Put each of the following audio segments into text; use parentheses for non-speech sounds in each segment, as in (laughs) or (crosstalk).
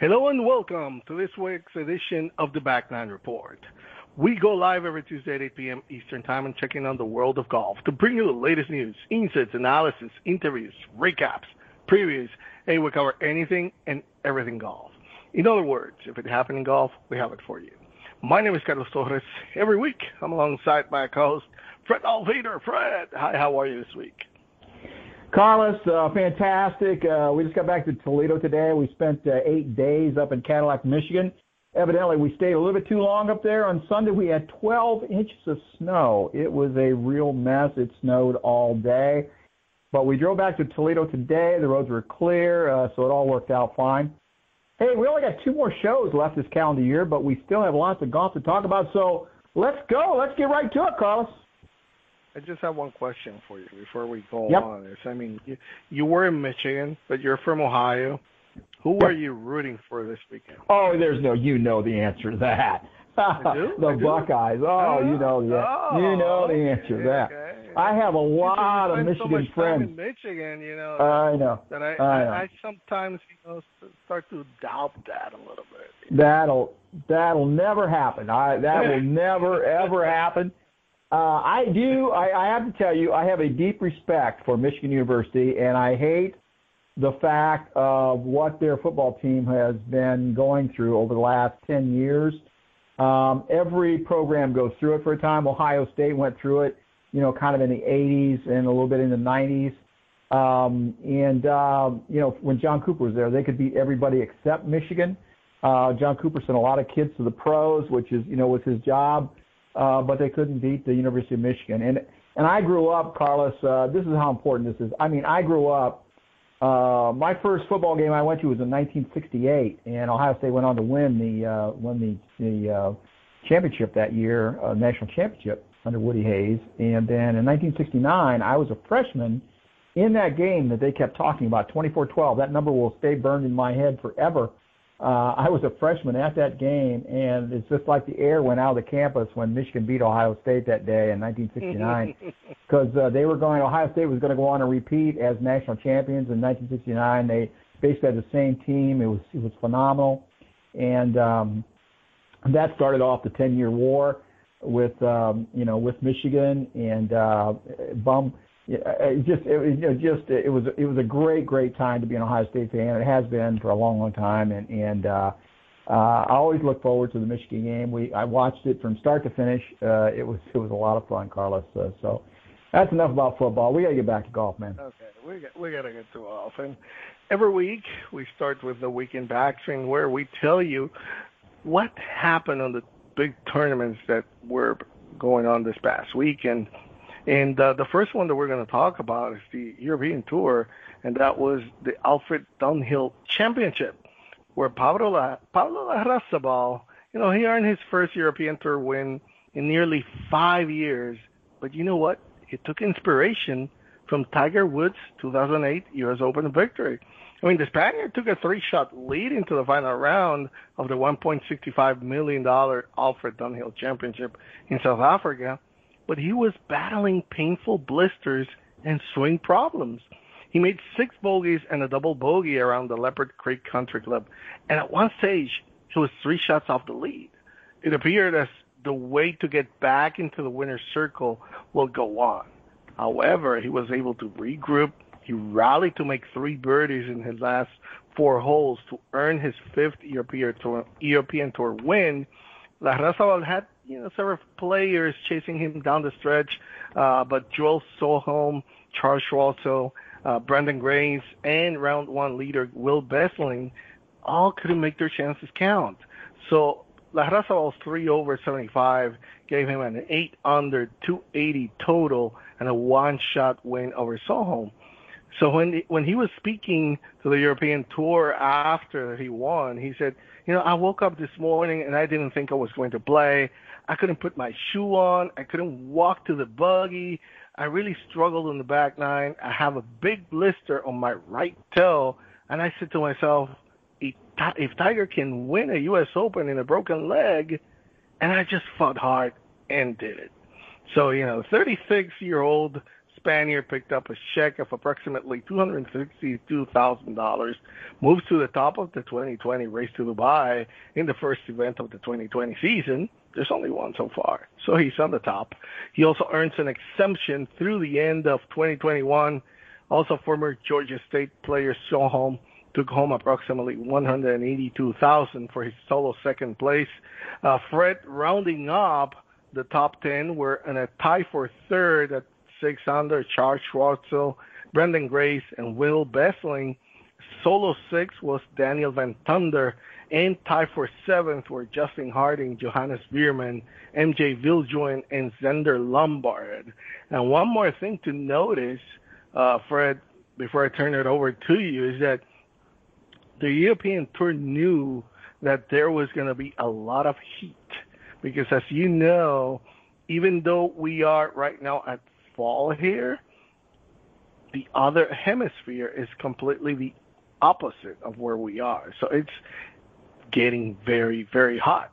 Hello and welcome to this week's edition of the Back Nine Report. We go live every Tuesday at 8 p.m. Eastern Time and check in on the world of golf to bring you the latest news, insights, analysis, interviews, recaps, previews, and we cover anything and everything golf. In other words, if it happened in golf, we have it for you. My name is Carlos Torres. Every week, I'm alongside my co-host, Fred Altvater. Fred, hi, how are you this week? Carlos, uh, fantastic. Uh, we just got back to Toledo today. We spent uh, eight days up in Cadillac, Michigan. Evidently, we stayed a little bit too long up there. On Sunday, we had 12 inches of snow. It was a real mess. It snowed all day. But we drove back to Toledo today. The roads were clear, uh, so it all worked out fine. Hey, we only got two more shows left this calendar year, but we still have lots of golf to talk about. So let's go. Let's get right to it, Carlos. I just have one question for you before we go yep. on. This, I mean, you, you were in Michigan, but you're from Ohio. Who yep. are you rooting for this weekend? Oh, there's no. You know the answer to that. (laughs) the Buckeyes. Oh, oh, you know the oh, you know the answer to that. Okay. I have a lot of Michigan so much friends. Time in Michigan, you know. I know. That I, I, know. I, I sometimes you know start to doubt that a little bit. That'll that'll never happen. I that (laughs) will never ever happen. Uh, I do. I, I have to tell you, I have a deep respect for Michigan University, and I hate the fact of what their football team has been going through over the last 10 years. Um, every program goes through it for a time. Ohio State went through it, you know, kind of in the 80s and a little bit in the 90s. Um, and, uh, you know, when John Cooper was there, they could beat everybody except Michigan. Uh, John Cooper sent a lot of kids to the pros, which is, you know, was his job uh, but they couldn't beat the University of Michigan. And and I grew up, Carlos. Uh, this is how important this is. I mean, I grew up. Uh, my first football game I went to was in 1968, and Ohio State went on to win the uh, win the the uh, championship that year, uh, national championship under Woody Hayes. And then in 1969, I was a freshman in that game that they kept talking about, 24-12. That number will stay burned in my head forever uh, I was a freshman at that game, and it's just like the air went out of the campus when Michigan beat Ohio State that day in 1969, because (laughs) uh, they were going. Ohio State was going to go on and repeat as national champions in 1969. They basically had the same team. It was it was phenomenal, and um, that started off the 10-year war with um, you know with Michigan and uh, bum it just it, it just it was it was a great great time to be an Ohio State fan. It has been for a long long time, and and uh, uh, I always look forward to the Michigan game. We I watched it from start to finish. Uh, it was it was a lot of fun, Carlos. Uh, so that's enough about football. We got to get back to golf, man. Okay, we got we got to get to golf, and every week we start with the weekend backswing where we tell you what happened on the big tournaments that were going on this past week and and uh, the first one that we're going to talk about is the European Tour, and that was the Alfred Dunhill Championship, where Pablo La, Pablo Larrazabal, you know, he earned his first European Tour win in nearly five years. But you know what? It took inspiration from Tiger Woods' 2008 U.S. Open victory. I mean, the Spaniard took a three-shot lead into the final round of the $1.65 million Alfred Dunhill Championship in South Africa but he was battling painful blisters and swing problems. He made six bogeys and a double bogey around the Leopard Creek Country Club, and at one stage he was three shots off the lead. It appeared as the way to get back into the winner's circle will go on. However, he was able to regroup. He rallied to make three birdies in his last four holes to earn his fifth European Tour, European Tour win. Larrazabal had you know, several players chasing him down the stretch, uh, but Joel Sjöholm, Charles Schwartzel, uh, Branden Grace, and round one leader Wil Besseling all couldn't make their chances count. So Larrazabal's three over 75 gave him an eight under 280 total and a one shot win over Sjöholm. So when when he was speaking to the European Tour after he won, he said, "You know, I woke up this morning and I didn't think I was going to play. I couldn't put my shoe on. I couldn't walk to the buggy. I really struggled in the back nine. I have a big blister on my right toe, and I said to myself, if Tiger can win a U.S. Open in a broken leg, and I just fought hard and did it. So you know, 36 year old Spaniard picked up a check of approximately $262,000, moves to the top of the 2020 Race to Dubai in the first event of the 2020 season. There's only one so far, so he's on the top. He also earns an exemption through the end of 2021. Also, former Georgia State player Sjöholm took home approximately 182,000 for his solo second place. Uh, Fred rounding up the top 10 were in a tie for third at six under Charles Schwartzel, Branden Grace, and Wil Besseling. Solo six was Daniel Van Tonder, and tie for seventh were Justin Harding, Johannes Veerman, MJ Viljoen, and Zander Lombard. And one more thing to notice, uh, Fred, before I turn it over to you, is that the European Tour knew that there was going to be a lot of heat because, as you know, even though we are right now at fall here, the other hemisphere is completely the opposite of where we are. So it's getting very, very hot.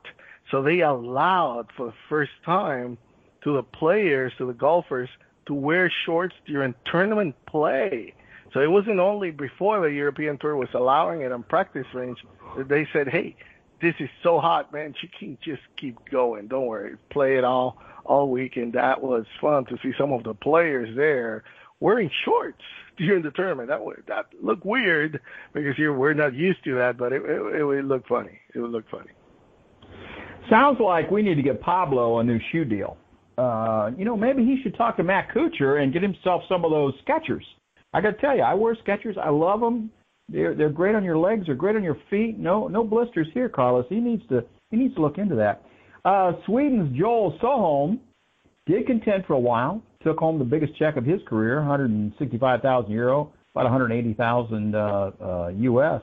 So they allowed for the first time to the players, to the golfers, to wear shorts during tournament play. So it wasn't only before the European Tour was allowing it on practice range that they said, hey, this is so hot, man. You can just keep going. Don't worry. Play it all all week, and that was fun to see some of the players there wearing shorts (laughs) during the tournament. That would that look weird because you're we're not used to that, but it, it, it would look funny. It would look funny. Sounds like we need to get Pablo a new shoe deal. Uh, you know, maybe he should talk to Matt Kuchar and get himself some of those Skechers. I got to tell you, I wear Skechers. I love them. They're they're great on your legs. They're great on your feet. No no blisters here, Carlos. He needs to he needs to look into that. Uh, Sweden's Joel Sjöholm did contend for a while. Took home the biggest check of his career, 165,000 euro, about 180,000 uh, uh, US.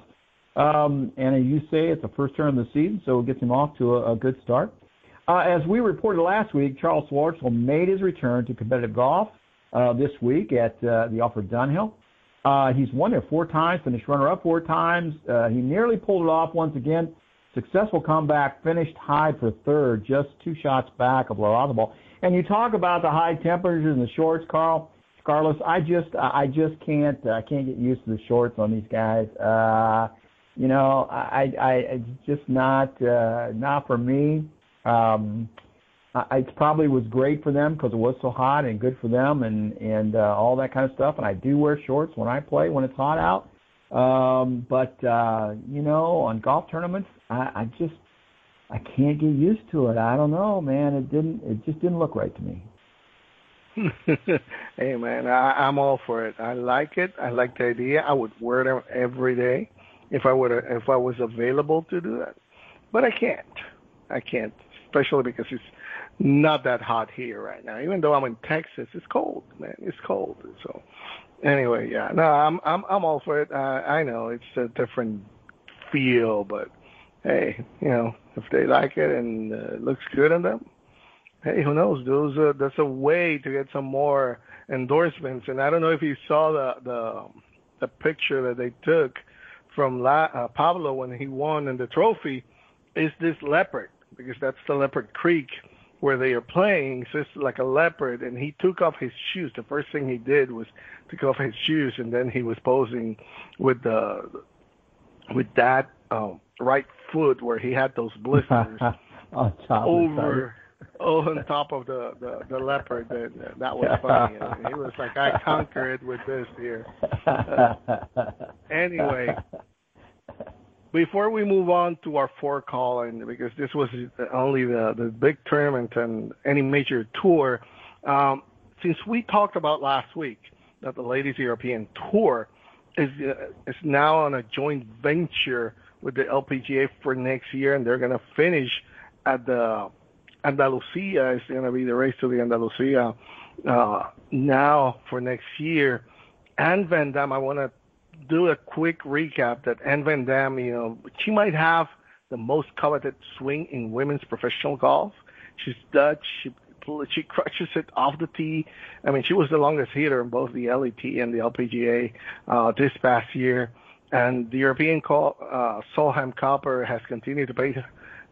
Um, and as you say, it's the first turn of the season, so it gets him off to a, a good start. Uh, as we reported last week, Charles Schwartzel made his return to competitive golf uh, this week at uh, the Alfred Dunhill. Uh, he's won there four times, finished runner-up four times. Uh, he nearly pulled it off once again. Successful comeback, finished high for third, just two shots back of ball. And you talk about the high temperatures and the shorts, Carl. Carlos, I just I just can't I can't get used to the shorts on these guys. Uh, you know, I I it's just not uh, not for me. Um, I, it probably was great for them because it was so hot and good for them and and uh, all that kind of stuff. And I do wear shorts when I play when it's hot out. Um, but uh, you know, on golf tournaments, I, I just I can't get used to it. I don't know, man. It didn't. It just didn't look right to me. (laughs) hey, man, I, I'm all for it. I like it. I like the idea. I would wear them every day if I would if I was available to do that. But I can't. I can't, especially because it's not that hot here right now. Even though I'm in Texas, it's cold, man. It's cold. So anyway, yeah. No, I'm I'm I'm all for it. Uh, I know it's a different feel, but hey, you know, if they like it and uh, it looks good on them, hey, who knows? Those uh, that's a way to get some more endorsements. And I don't know if you saw the the the picture that they took from La, uh, Pablo when he won in the trophy. Is this leopard because that's the Leopard Creek where they are playing. So it's like a leopard, and he took off his shoes. The first thing he did was took off his shoes, and then he was posing with the with that um, right foot where he had those blisters (laughs) on top over. Oh, on top of the the, the leopard, that that was funny. he was like, "I conquered with this here." Anyway, before we move on to our four call, and because this was only the the big tournament and any major tour, um, since we talked about last week that the Ladies European Tour is uh, is now on a joint venture with the LPGA for next year, and they're going to finish at the Andalusia. It's going to be the race to the Andalusia uh, now for next year. And Van Dam, I want to do a quick recap that Anne Van Dam, you know, she might have the most coveted swing in women's professional golf. She's Dutch. She she crushes it off the tee. I mean, she was the longest hitter in both the LET and the LPGA uh, this past year. And the European call, uh, Solheim Copper has continued to pay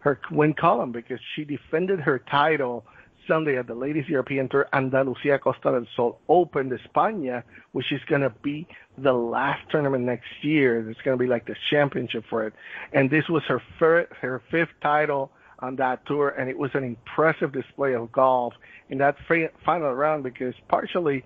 her win column because she defended her title Sunday at the Ladies European Tour Andalucía Costa del Sol Open de España, which is going to be the last tournament next year. It's going to be like the championship for it. And this was her fir- her fifth title on that tour, and it was an impressive display of golf in that final round because partially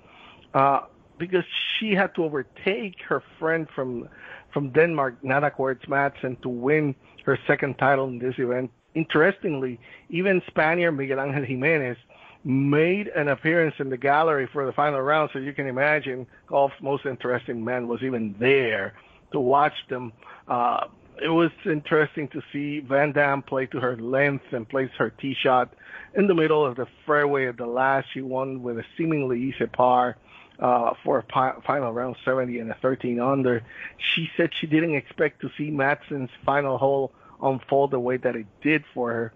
uh, because she had to overtake her friend from from Denmark, Nana Koerstz Madsen, to win her second title in this event. Interestingly, even Spaniard Miguel Angel Jimenez made an appearance in the gallery for the final round, so you can imagine golf's most interesting man was even there to watch them. Uh, it was interesting to see Van Dam play to her length and place her tee shot in the middle of the fairway at the last. She won with a seemingly easy par uh, for a final round 70 and a 13 under. She said she didn't expect to see Madsen's final hole unfold the way that it did for her.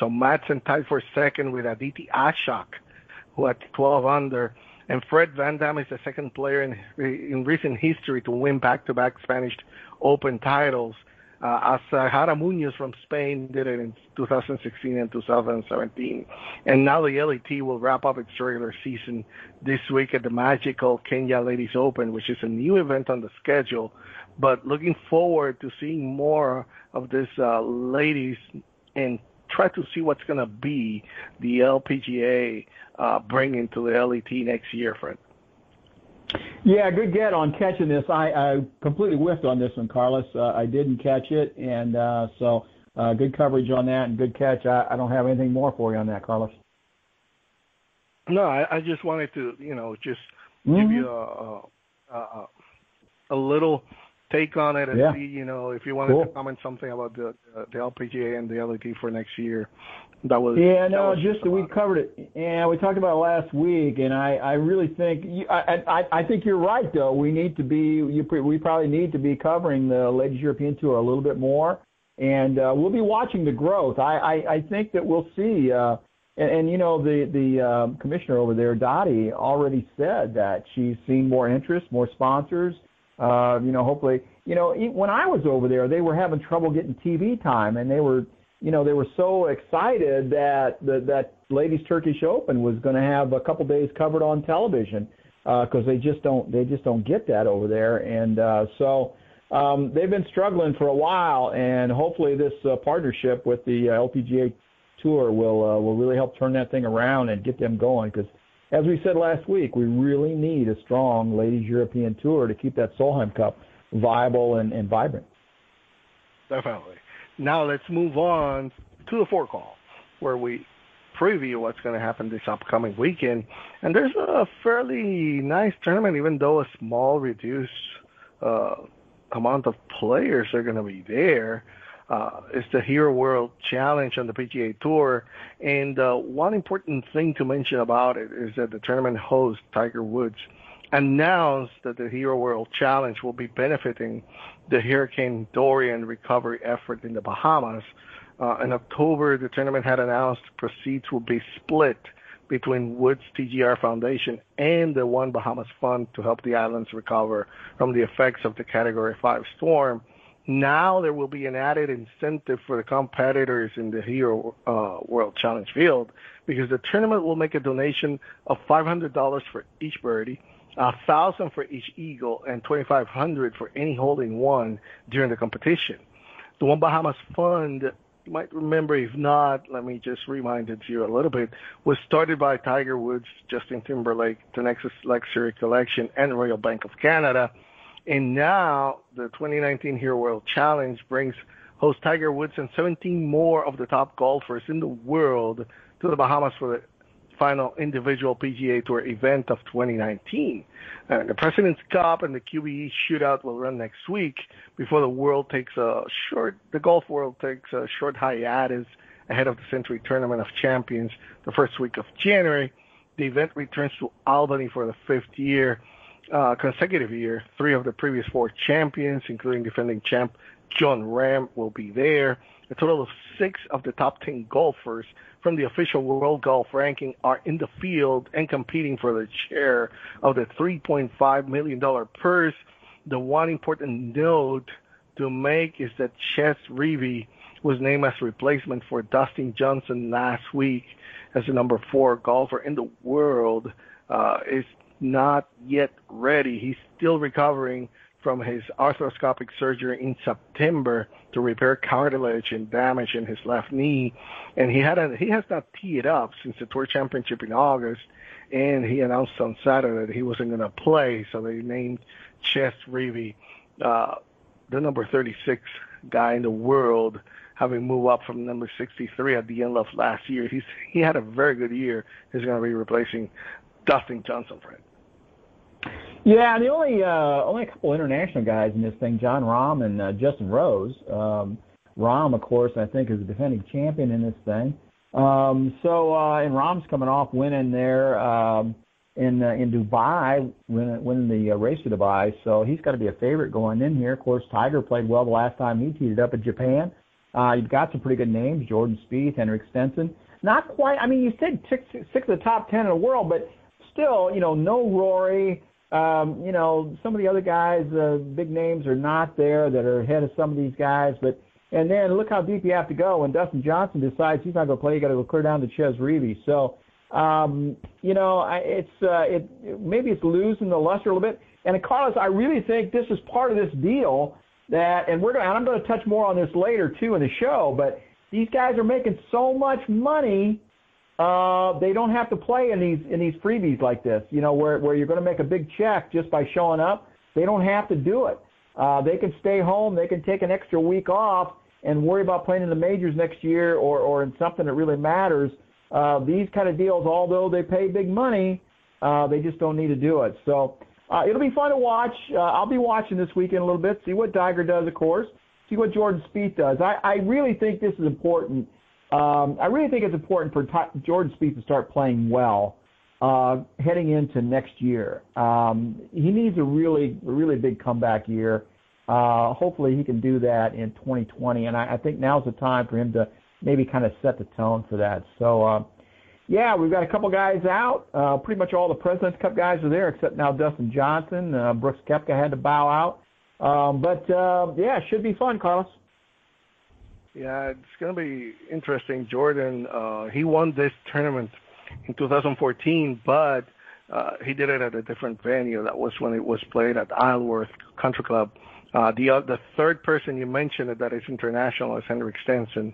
So Madsen tied for second with Aditi Ashok, who had 12 under. And Fred Van Dam is the second player in, in recent history to win back-to-back Spanish Open titles as uh, Jara Munoz from Spain did it in 2016 and 2017. And now the LET will wrap up its regular season this week at the magical Kenya Ladies Open, which is a new event on the schedule. But looking forward to seeing more of this uh, ladies and try to see what's going to be the LPGA uh, bringing to the LET next year, Fred. Yeah, good get on catching this. I, I completely whiffed on this one, Carlos. Uh, I didn't catch it, and uh, so uh, good coverage on that and good catch. I, I don't have anything more for you on that, Carlos. No, I, I just wanted to, you know, just mm-hmm. give you a, a, a little take on it and yeah. see, you know, if you wanted cool. to comment something about the the LPGA and the LET for next year. That was yeah, no, was just we covered it. Yeah, we talked about it last week, and I I really think you, I I I think you're right though. We need to be you we probably need to be covering the Ladies European Tour a little bit more, and uh, we'll be watching the growth. I I, I think that we'll see. Uh, and, and you know the the um, commissioner over there, Dottie, already said that she's seen more interest, more sponsors. Uh, you know, hopefully, you know, when I was over there, they were having trouble getting TV time, and they were, you know, they were so excited that the, that Ladies Turkish Open was going to have a couple days covered on television because uh, they just don't they just don't get that over there, and uh, so um, they've been struggling for a while, and hopefully this uh, partnership with the uh, LPGA Tour will uh, will really help turn that thing around and get them going because as we said last week, we really need a strong ladies European tour to keep that Solheim Cup viable and, and vibrant. Definitely. Now let's move on to the four call, where we preview what's going to happen this upcoming weekend. And there's a fairly nice tournament, even though a small, reduced uh, amount of players are going to be there uh, it's the Hero World Challenge on the PGA Tour. And uh, one important thing to mention about it is that the tournament host, Tiger Woods, announced that the Hero World Challenge will be benefiting the Hurricane Dorian recovery effort in the Bahamas. Uh, in October, the tournament had announced proceeds will be split between Woods TGR Foundation and the One Bahamas Fund to help the islands recover from the effects of the Category 5 storm. Now there will be an added incentive for the competitors in the Hero uh, World Challenge field because the tournament will make a donation of $500 for each birdie, a thousand for each eagle, and 2,500 for any holding one during the competition. The One Bahamas Fund, you might remember, if not, let me just remind it to you a little bit, was started by Tiger Woods, Justin Timberlake, the Nexus Luxury Collection, and Royal Bank of Canada and now the 2019 Hero World Challenge brings host Tiger Woods and 17 more of the top golfers in the world to the Bahamas for the final individual PGA Tour event of 2019. Uh, the President's Cup and the QBE Shootout will run next week before the world takes a short, the golf world takes a short hiatus ahead of the Sentry Tournament of Champions the first week of January. The event returns to Albany for the fifth year uh, consecutive year. Three of the previous four champions, including defending champ Jon Rahm, will be there. A total of six of the top 10 golfers from the official World Golf Ranking are in the field and competing for the share of the $3.5 million purse. The one important note to make is that Chez Reavie was named as replacement for Dustin Johnson last week as the number four golfer in the world. Uh, is not yet ready. He's still recovering from his arthroscopic surgery in September to repair cartilage and damage in his left knee, and he had a, he has not teed up since the Tour Championship in August, and he announced on Saturday that he wasn't going to play, so they named Chez Reavie uh, the number 36 guy in the world, having moved up from number 63 at the end of last year. He's he had a very good year. He's going to be replacing Dustin Johnson, Fred. Yeah, the only uh, only a couple international guys in this thing, Jon Rahm and uh, Justin Rose. Um, Rahm, of course, I think is the defending champion in this thing. Um, so uh, and Rahm's coming off winning there um, in uh, in Dubai, winning, winning the uh, race to Dubai. So he's got to be a favorite going in here. Of course, Tiger played well the last time he teed it up in Japan. Uh, you've got some pretty good names: Jordan Spieth, Henrik Stenson. Not quite. I mean, you said six, six of the top ten in the world, but still, you know, no Rory. Um, you know, some of the other guys, uh, big names are not there that are ahead of some of these guys. But and then look how deep you have to go. When Dustin Johnson decides he's not going to play, you got to go clear down to Chez Reavie. So, um, you know, I, it's uh, it maybe it's losing the luster a little bit. And Carlos, I really think this is part of this deal that, and we're going, and I'm going to touch more on this later too in the show. But these guys are making so much money uh, they don't have to play in these in these freebies like this. You know, where where you're going to make a big check just by showing up. They don't have to do it. Uh, they can stay home. They can take an extra week off and worry about playing in the majors next year or or in something that really matters. Uh, these kind of deals, although they pay big money, uh, they just don't need to do it. So uh, it'll be fun to watch. Uh, I'll be watching this weekend a little bit, see what Tiger does, of course, see what Jordan Spieth does. I, I really think this is important um, I really think it's important for Ty- Jordan Spieth to start playing well uh, heading into next year. Um, he needs a really, really big comeback year. Uh, hopefully, he can do that in 2020, and I, I think now's the time for him to maybe kind of set the tone for that. So, uh, yeah, we've got a couple guys out. Uh, pretty much all the Presidents Cup guys are there, except now Dustin Johnson. Uh, Brooks Koepka had to bow out. Um, but uh, yeah, should be fun, Carlos. Yeah, it's going to be interesting. Jordan, uh, he won this tournament in 2014, but uh, he did it at a different venue. That was when it was played at Isleworth Country Club. Uh, the uh, the third person you mentioned that is international is Henrik Stenson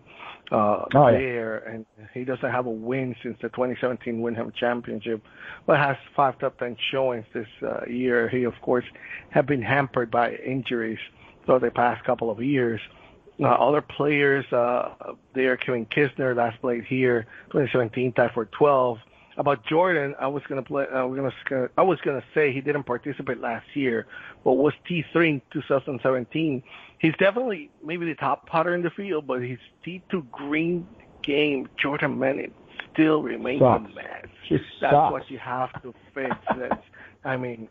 uh, oh, there, yeah. and he doesn't have a win since the 2017 Wyndham Championship, but has five top ten showings this uh, year. He of course have been hampered by injuries for the past couple of years. Uh, other players uh, there, Kevin Kisner last played here, 2017, tied for 12. About Jordan, I was gonna play. I was gonna. I was gonna say he didn't participate last year, but was T3 in 2017. He's definitely maybe the top putter in the field, but his T2 green game, Jordan Bennett, still remains Sucks. a mess. Just That's sucks. what you have to fix. That's, I mean,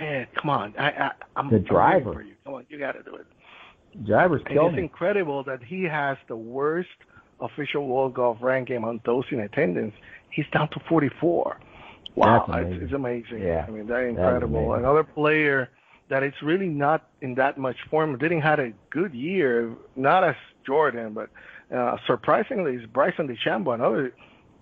man, come on. I, I I'm the driver. for you. Come on, you got to do it. It's incredible that he has the worst official World Golf ranking on those in attendance. He's down to 44. Wow, amazing. It's, it's amazing. Yeah, I mean, that's incredible. Another player that is really not in that much form, didn't had a good year, not as Jordan, but uh, surprisingly, is Bryson DeChambeau, another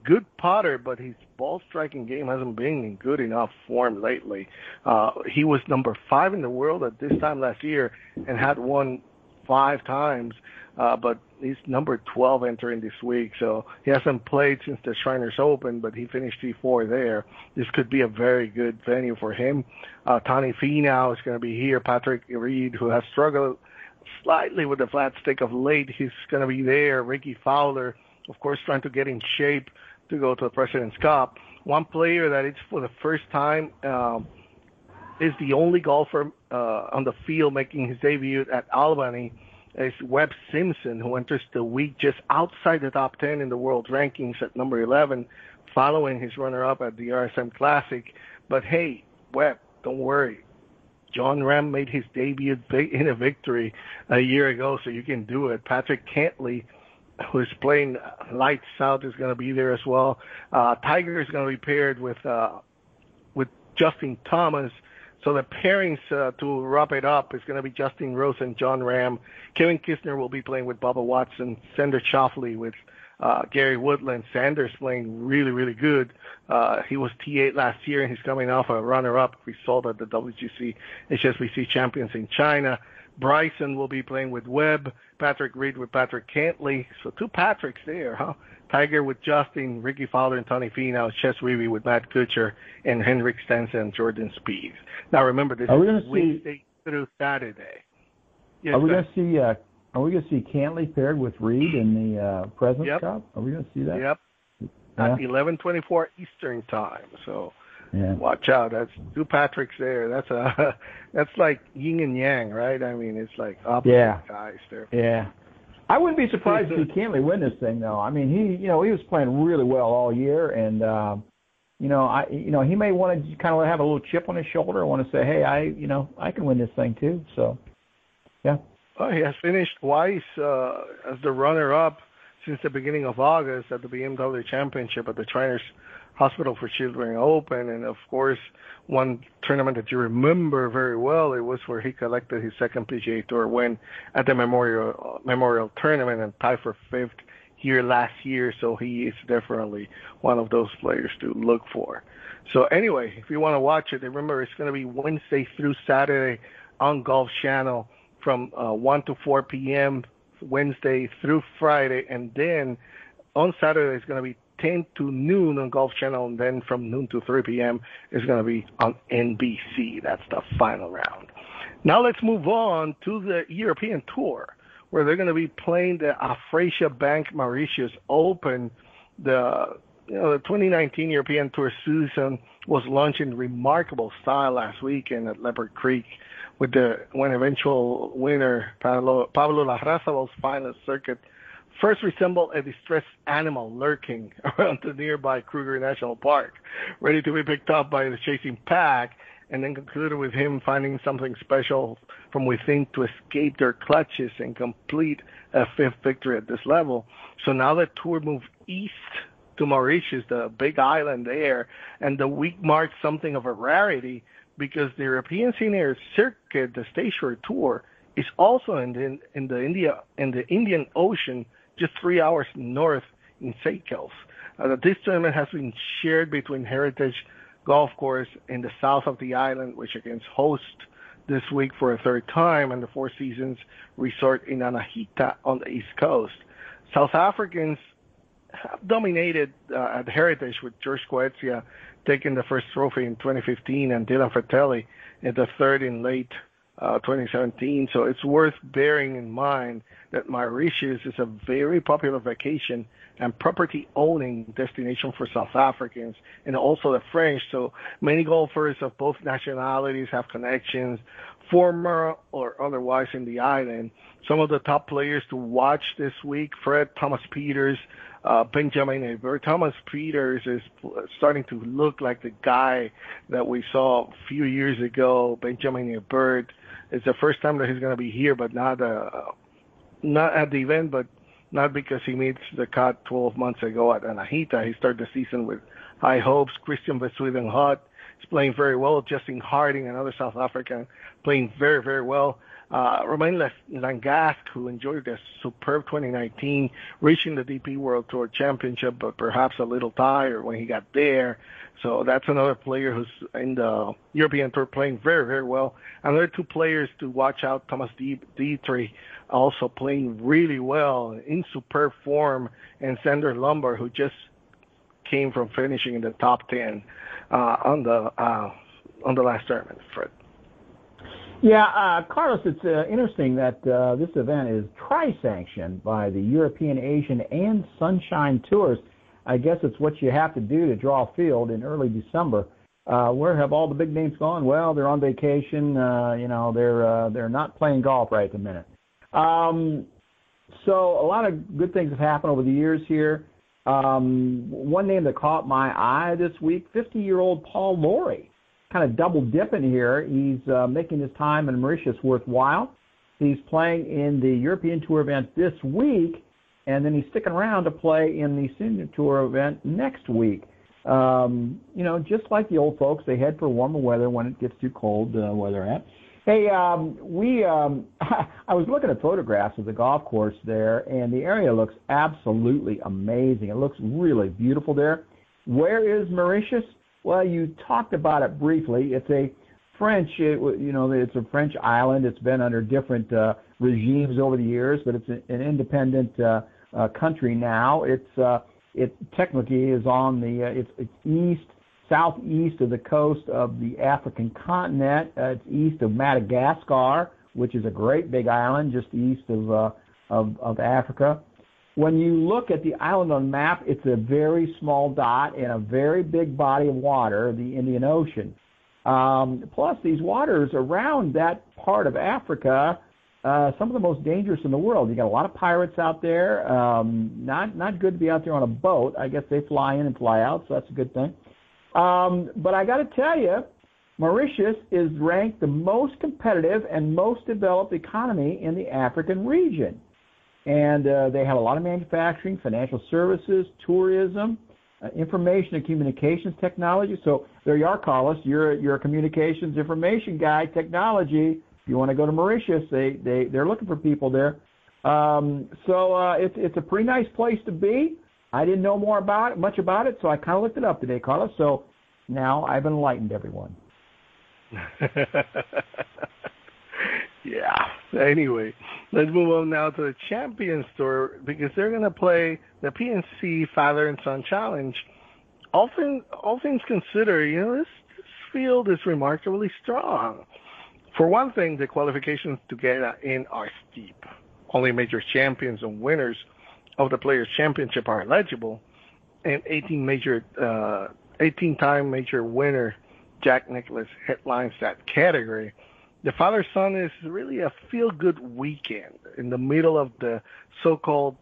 good potter, but his ball striking game hasn't been in good enough form lately. Uh, he was number five in the world at this time last year and had won five times, uh, but he's number 12 entering this week. So he hasn't played since the Shriners Open, but he finished T4 there. This could be a very good venue for him. Uh, Tony Finau is going to be here. Patrick Reed, who has struggled slightly with the flat stick of late, he's going to be there. Rickie Fowler, of course, trying to get in shape to go to the President's Cup. One player that it's for the first time um, is the only golfer uh, on the field making his debut at Albany is Webb Simpson, who enters the week just outside the top 10 in the world rankings at number 11, following his runner-up at the RSM Classic. But hey, Webb, don't worry. Jon Rahm made his debut in a victory a year ago, so you can do it. Patrick Cantlay, who's playing lights out, is going to be there as well. Uh, Tiger is going to be paired with uh, with Justin Thomas, So the pairings uh, to wrap it up is going to be Justin Rose and Jon Rahm. Kevin Kisner will be playing with Bubba Watson. Xander Schauffele with uh, Gary Woodland. Xander's playing really, really good. Uh, he was T8 last year, and he's coming off a runner-up result at the WGC HSBC Champions in China. Bryson will be playing with Webb. Patrick Reed with Patrick Cantlay. So two Patricks there, huh? Tiger with Justin, Rickie Fowler and Tony Finau, Chez Reavie with Matt Kuchar, and Henrik Stenson and Jordan Spieth. Now remember, this is Wednesday see, through Saturday. Yes, are we going to see? Uh, are we going to see Cantlay paired with Reed in the uh, Presidents yep. Cup? Are we going to see that? Yep. Yeah. At 11:24 Eastern time. So yeah. watch out. That's two Patricks there. That's a (laughs) that's like yin and yang, right? I mean, it's like opposite yeah. guys there. Yeah. I wouldn't be surprised if he (laughs) Cantlay win this thing, though. I mean, he you know he was playing really well all year, and uh, you know I you know he may want to kind of have a little chip on his shoulder. And Want to say, hey, I you know I can win this thing too. So, yeah. Well, he has finished twice uh, as the runner-up since the beginning of August at the BMW Championship at the Shriners Hospital for Children Open, and of course, one tournament that you remember very well. It was where he collected his second PGA Tour win at the Memorial Memorial Tournament and tied for fifth here last year. So he is definitely one of those players to look for. So anyway, if you want to watch it, remember it's going to be Wednesday through Saturday on Golf Channel from uh, 1 to 4 p.m. Wednesday through Friday, and then on Saturday it's going to be 10 to noon on Golf Channel, and then from noon to 3 p.m. is going to be on NBC. That's the final round. Now let's move on to the European Tour, where they're going to be playing the Afrasia Bank Mauritius Open. The you know the 2019 European Tour season was launched in remarkable style last weekend at Leopard Creek with the when eventual winner Pablo, Pablo Larrazabal's final circuit first resembled a distressed animal lurking (laughs) around the nearby Kruger National Park, ready to be picked up by the chasing pack, and then concluded with him finding something special from within to escape their clutches and complete a fifth victory at this level. So now the tour moved east to Mauritius, the big island there, and the week marked something of a rarity because the European Senior Circuit, the Staysure Tour, is also in the in the India in the Indian Ocean just three hours north in Seychelles. Uh, this tournament has been shared between Heritage Golf Course in the south of the island, which again hosts this week for a third time, and the Four Seasons Resort in Anahita on the east coast. South Africans have dominated uh, at Heritage with George Coetzee taking the first trophy in 2015 and Dylan Frittelli in the third in late uh, 2017. So it's worth bearing in mind that Mauritius is a very popular vacation and property owning destination for South Africans and also the French. So many golfers of both nationalities have connections, former or otherwise, in the island. Some of the top players to watch this week, Fred Thomas Pieters, uh, Benjamin Hebert. Thomas Pieters is starting to look like the guy that we saw a few years ago. Benjamin Hebert it's the first time that he's going to be here, but not uh, not at the event, but not because he made the cut 12 months ago at Anahita. He started the season with high hopes. Christiaan Bezuidenhout is playing very well. Justin Harding, another South African, playing very, very well. Uh, Romain Langasque, who enjoyed a superb 2019, reaching the DP World Tour Championship, but perhaps a little tired when he got there. So that's another player who's in the European Tour playing very, very well. Another two players to watch out, Thomas Detry also playing really well in superb form, and Zander Lombard, who just came from finishing in the top 10 uh, on the uh, on the last tournament, Fred. Yeah, uh, Carlos, it's uh, interesting that uh, this event is tri-sanctioned by the European, Asian, and Sunshine Tours. I guess it's what you have to do to draw a field in early December. Uh, where have all the big names gone? Well, they're on vacation. Uh, you know, they're uh, they're not playing golf right at the minute. Um, so a lot of good things have happened over the years here. Um, one name that caught my eye this week: 50-year-old Paul Lawrie, kind of double dipping here. He's uh, making his time in Mauritius worthwhile. He's playing in the European Tour event this week, and then he's sticking around to play in the Senior Tour event next week. Um, you know, just like the old folks, they head for warmer weather when it gets too cold uh, where they're at. Hey, um, we um, (laughs) I was looking at photographs of the golf course there, and the area looks absolutely amazing. It looks really beautiful there. Where is Mauritius? Well, you talked about it briefly. It's a French, it, you know, it's a French island. It's been under different uh, regimes over the years, but it's an independent uh, uh, country now. It's uh, it technically is on the uh, it's, it's east southeast of the coast of the African continent. Uh, it's east of Madagascar, which is a great big island just east of uh, of, of Africa. When you look at the island on map, it's a very small dot in a very big body of water, the Indian Ocean. Um, plus, these waters around that part of Africa, uh, some of the most dangerous in the world. You got a lot of pirates out there. Um, not not good to be out there on a boat. I guess they fly in and fly out, so that's a good thing. Um, but I got to tell you, Mauritius is ranked the most competitive and most developed economy in the African region. And uh, they have a lot of manufacturing, financial services, tourism, uh, information and communications technology. So there you are, Carlos. You're you're a communications information guy, technology. You want to go to Mauritius, they they they're looking for people there. Um, so uh, it's it's a pretty nice place to be. I didn't know more about it, much about it, so I kind of looked it up today, Carlos. So now I've enlightened everyone. (laughs) yeah. Anyway, let's move on now to the Champions Tour because they're going to play the PNC Father and Son Challenge. All things, all things considered, you know, this, this field is remarkably strong. For one thing, the qualifications to get in are steep. Only major champions and winners of the Players Championship are eligible, and 18 major, uh, 18-time major winner Jack Nicklaus headlines that category the father son is really a feel good weekend in the middle of the so called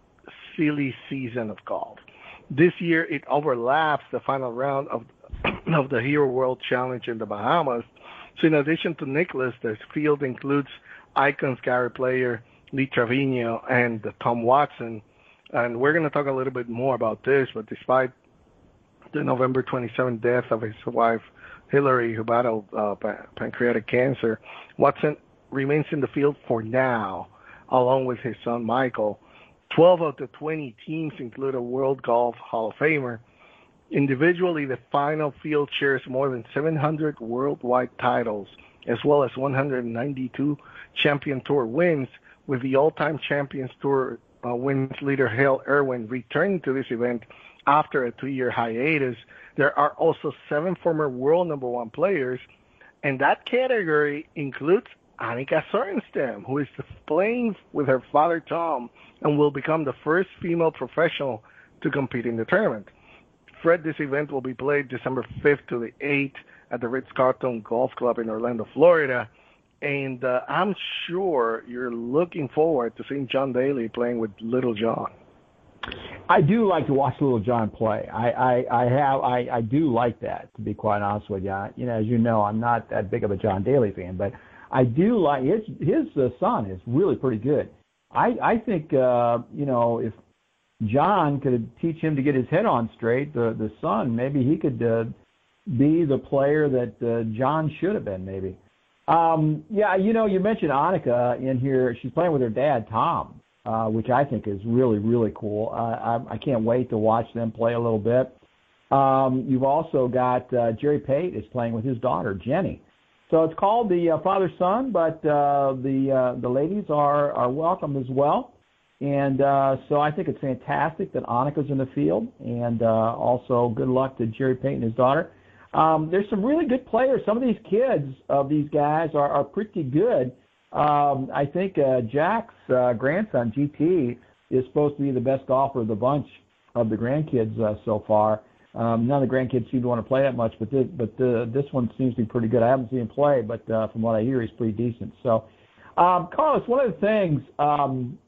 silly season of golf. This year it overlaps the final round of (clears throat) of the Hero World Challenge in the Bahamas. So in addition to Nicklaus, the field includes icons Gary Player, Lee Trevino, and Tom Watson. And we're going to talk a little bit more about this, but despite the November 27th death of his wife, Hillary, who battled uh, pancreatic cancer. Watson remains in the field for now, along with his son Michael. 12 of the 20 teams include a World Golf Hall of Famer. Individually, the final field shares more than 700 worldwide titles, as well as 192 Champion Tour wins, with the all-time Champions Tour uh, wins leader Hale Irwin returning to this event after a two-year hiatus there are also seven former world number one players, and that category includes Annika Sorenstam, who is playing with her father Tom and will become the first female professional to compete in the tournament. Fred, this event will be played December 5th to the 8th at the Ritz-Carlton Golf Club in Orlando, Florida. And uh, I'm sure you're looking forward to seeing John Daly playing with Little John. I do like to watch Little John play. I I, I have I, I do like that to be quite honest with you. You know, as you know, I'm not that big of a John Daly fan, but I do like his his uh, son is really pretty good. I I think uh, you know if John could teach him to get his head on straight, the the son maybe he could uh, be the player that uh, John should have been maybe. Um, yeah, you know, you mentioned Annika in here. She's playing with her dad, Tom uh, which I think is really really cool. Uh, I, I can't wait to watch them play a little bit. Um, you've also got uh, Jerry Pate is playing with his daughter Jenny. So it's called the uh, father son, but uh, the uh, the ladies are are welcome as well. And uh, so I think it's fantastic that Annika's in the field, and uh, also good luck to Jerry and his daughter. Um, there's some really good players. Some of these kids of these guys are, are pretty good. Um, I think uh, Jack's uh, grandson GT is supposed to be the best golfer of the bunch of the grandkids uh, so far. Um, none of the grandkids seem to want to play that much, but this, but uh, this one seems to be pretty good. I haven't seen him play, but uh, from what I hear, he's pretty decent. So, um, Carlos, one of the things um,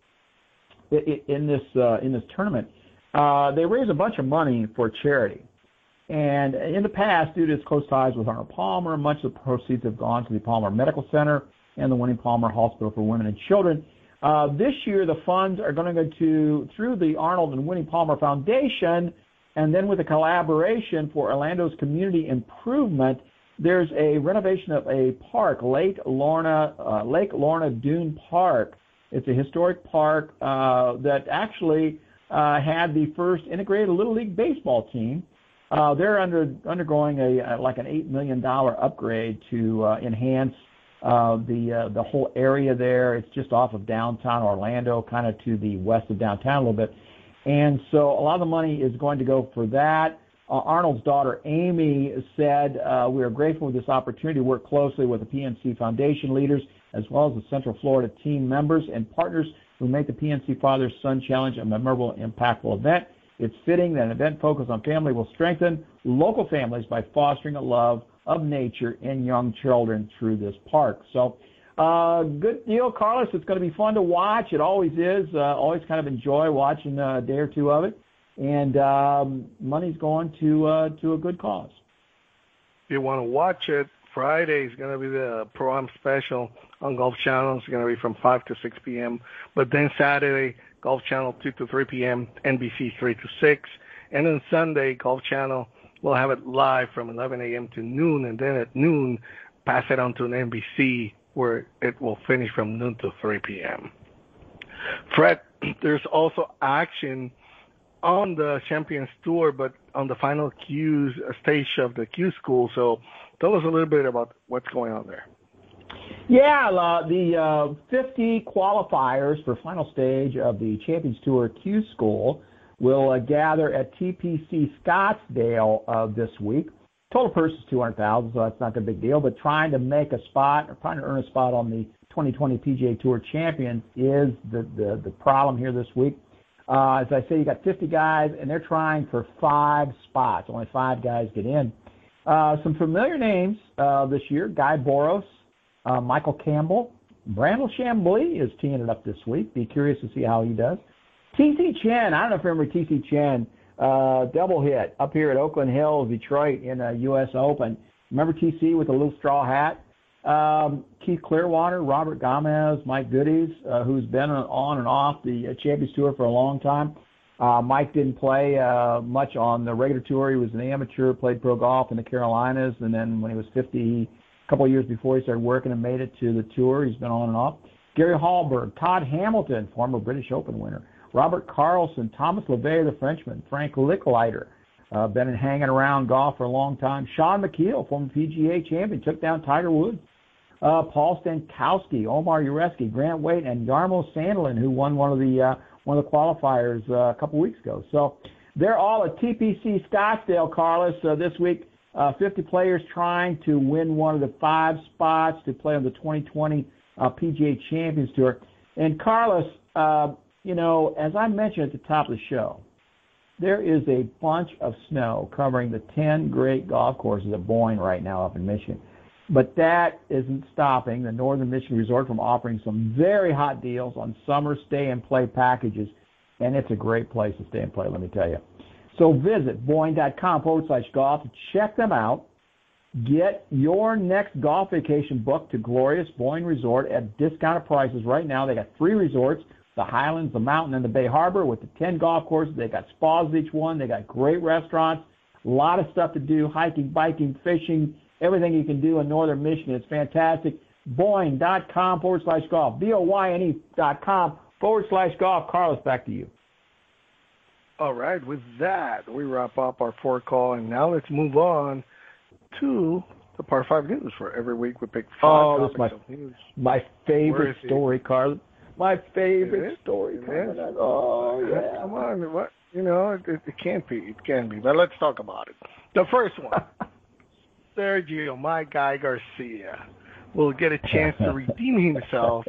in this uh, in this tournament, uh, they raise a bunch of money for charity. And in the past, due to its close ties with Arnold Palmer, much of the proceeds have gone to the Palmer Medical Center and the Winnie Palmer Hospital for Women and Children. Uh, this year, the funds are going to go to through the Arnold and Winnie Palmer Foundation And then with a collaboration for Orlando's community improvement, there's a renovation of a park, Lake Lorna, uh, Lake Lorna Doone Park. It's a historic park uh, that actually uh, had the first integrated Little League baseball team. Uh, they're under undergoing a, a like an eight million dollar upgrade to uh, enhance uh, the uh, the whole area there. It's just off of downtown Orlando, kind of to the west of downtown a little bit. And so a lot of the money is going to go for that. Uh, Arnold's daughter Amy said, uh, We are grateful for this opportunity to work closely with the PNC Foundation leaders as well as the Central Florida team members and partners who make the PNC Father Son Challenge a memorable, impactful event. It's fitting that an event focused on family will strengthen local families by fostering a love of nature in young children through this park. So, uh, good deal, Carlos. It's going to be fun to watch. It always is. Uh, always kind of enjoy watching a day or two of it, and um, money's going to uh, to a good cause. If you want to watch it, Friday is going to be the pro am special on Golf Channel. It's going to be from 5 to 6 p.m. But then Saturday, Golf Channel 2 to 3 p.m., NBC 3 to 6. And then Sunday, Golf Channel We'll have it live from 11 a.m. to noon, and then at noon, pass it on to an NBC where it will finish from noon to 3 p.m. Fred, (clears throat) there's also action on the Champions Tour, but on the final Q's stage of the Q School. So tell us a little bit about what's going on there. Yeah, uh, the uh, 50 qualifiers for final stage of the Champions Tour Q School will uh, gather at TPC Scottsdale this week. Total purse is 200000 so that's not a big deal, but trying to make a spot or trying to earn a spot on the 2020 PGA Tour Champions is the, the, the problem here this week. Uh, as I say, you got 50 guys, and they're trying for five spots. Only five guys get in. Uh, some familiar names uh, this year: Guy Boros, uh, Michael Campbell, Brandel Chamblee is teeing it up this week. Be curious to see how he does. TC Chen, I don't know if you remember TC Chen, uh, double hit up here at Oakland Hills, Detroit in a U.S. Open. Remember TC with the little straw hat? Um, Keith Clearwater, Robert Gomez, Mike Goodes, uh, who's been on and off the uh, Champions Tour for a long time. Uh, Mike didn't play uh, much on the regular tour. He was an amateur, played pro golf in the Carolinas, and then when he was 50, a couple of years before, he started working and made it to the tour. He's been on and off. Gary Hallberg, Todd Hamilton, former British Open winner. Robert Karlsson, Thomas Levet, the Frenchman, Frank Lickliter, uh, been hanging around golf for a long time. Shaun Micheel, former PGA champion, took down Tiger Woods. Uh, Paul Stankowski, Omar Uresti, Grant Waite, and Jarmo Sandelin, who won one of the uh, one of the qualifiers uh, a couple weeks ago. So they're all at TPC Scottsdale, Carlos, uh, this week. Uh, 50 players trying to win one of the five spots to play on the 2020 uh, PGA Champions Tour. And Carlos, uh, you know, as I mentioned at the top of the show, there is a bunch of snow covering the 10 great golf courses at Boyne right now up in Michigan. But that isn't stopping the Northern Michigan Resort from offering some very hot deals on summer stay and play packages. And it's a great place to stay and play, let me tell you. So visit Boyne.com forward slash golf. Check them out. Get your next golf vacation booked to Glorious Boyne Resort at discounted prices right now. They got three resorts the Highlands, the Mountain, and the Bay Harbor with the 10 golf courses. They got spas each one. They got great restaurants. A lot of stuff to do: hiking, biking, fishing, everything you can do in northern Michigan. It's fantastic. Boyne.com forward slash golf. B O Y N E dot com forward slash golf. Carlos, back to you. All right. With that, we wrap up our four call, and now let's move on to the Par Five News. For every week, we pick five oh, topics my, of news. My favorite story, Carlos. My favorite story. Man. Oh yeah. Come on, what? You know, it, it, it can't be. It can be. But let's talk about it. The first one, (laughs) Sergio, my guy Garcia, will get a chance to redeem himself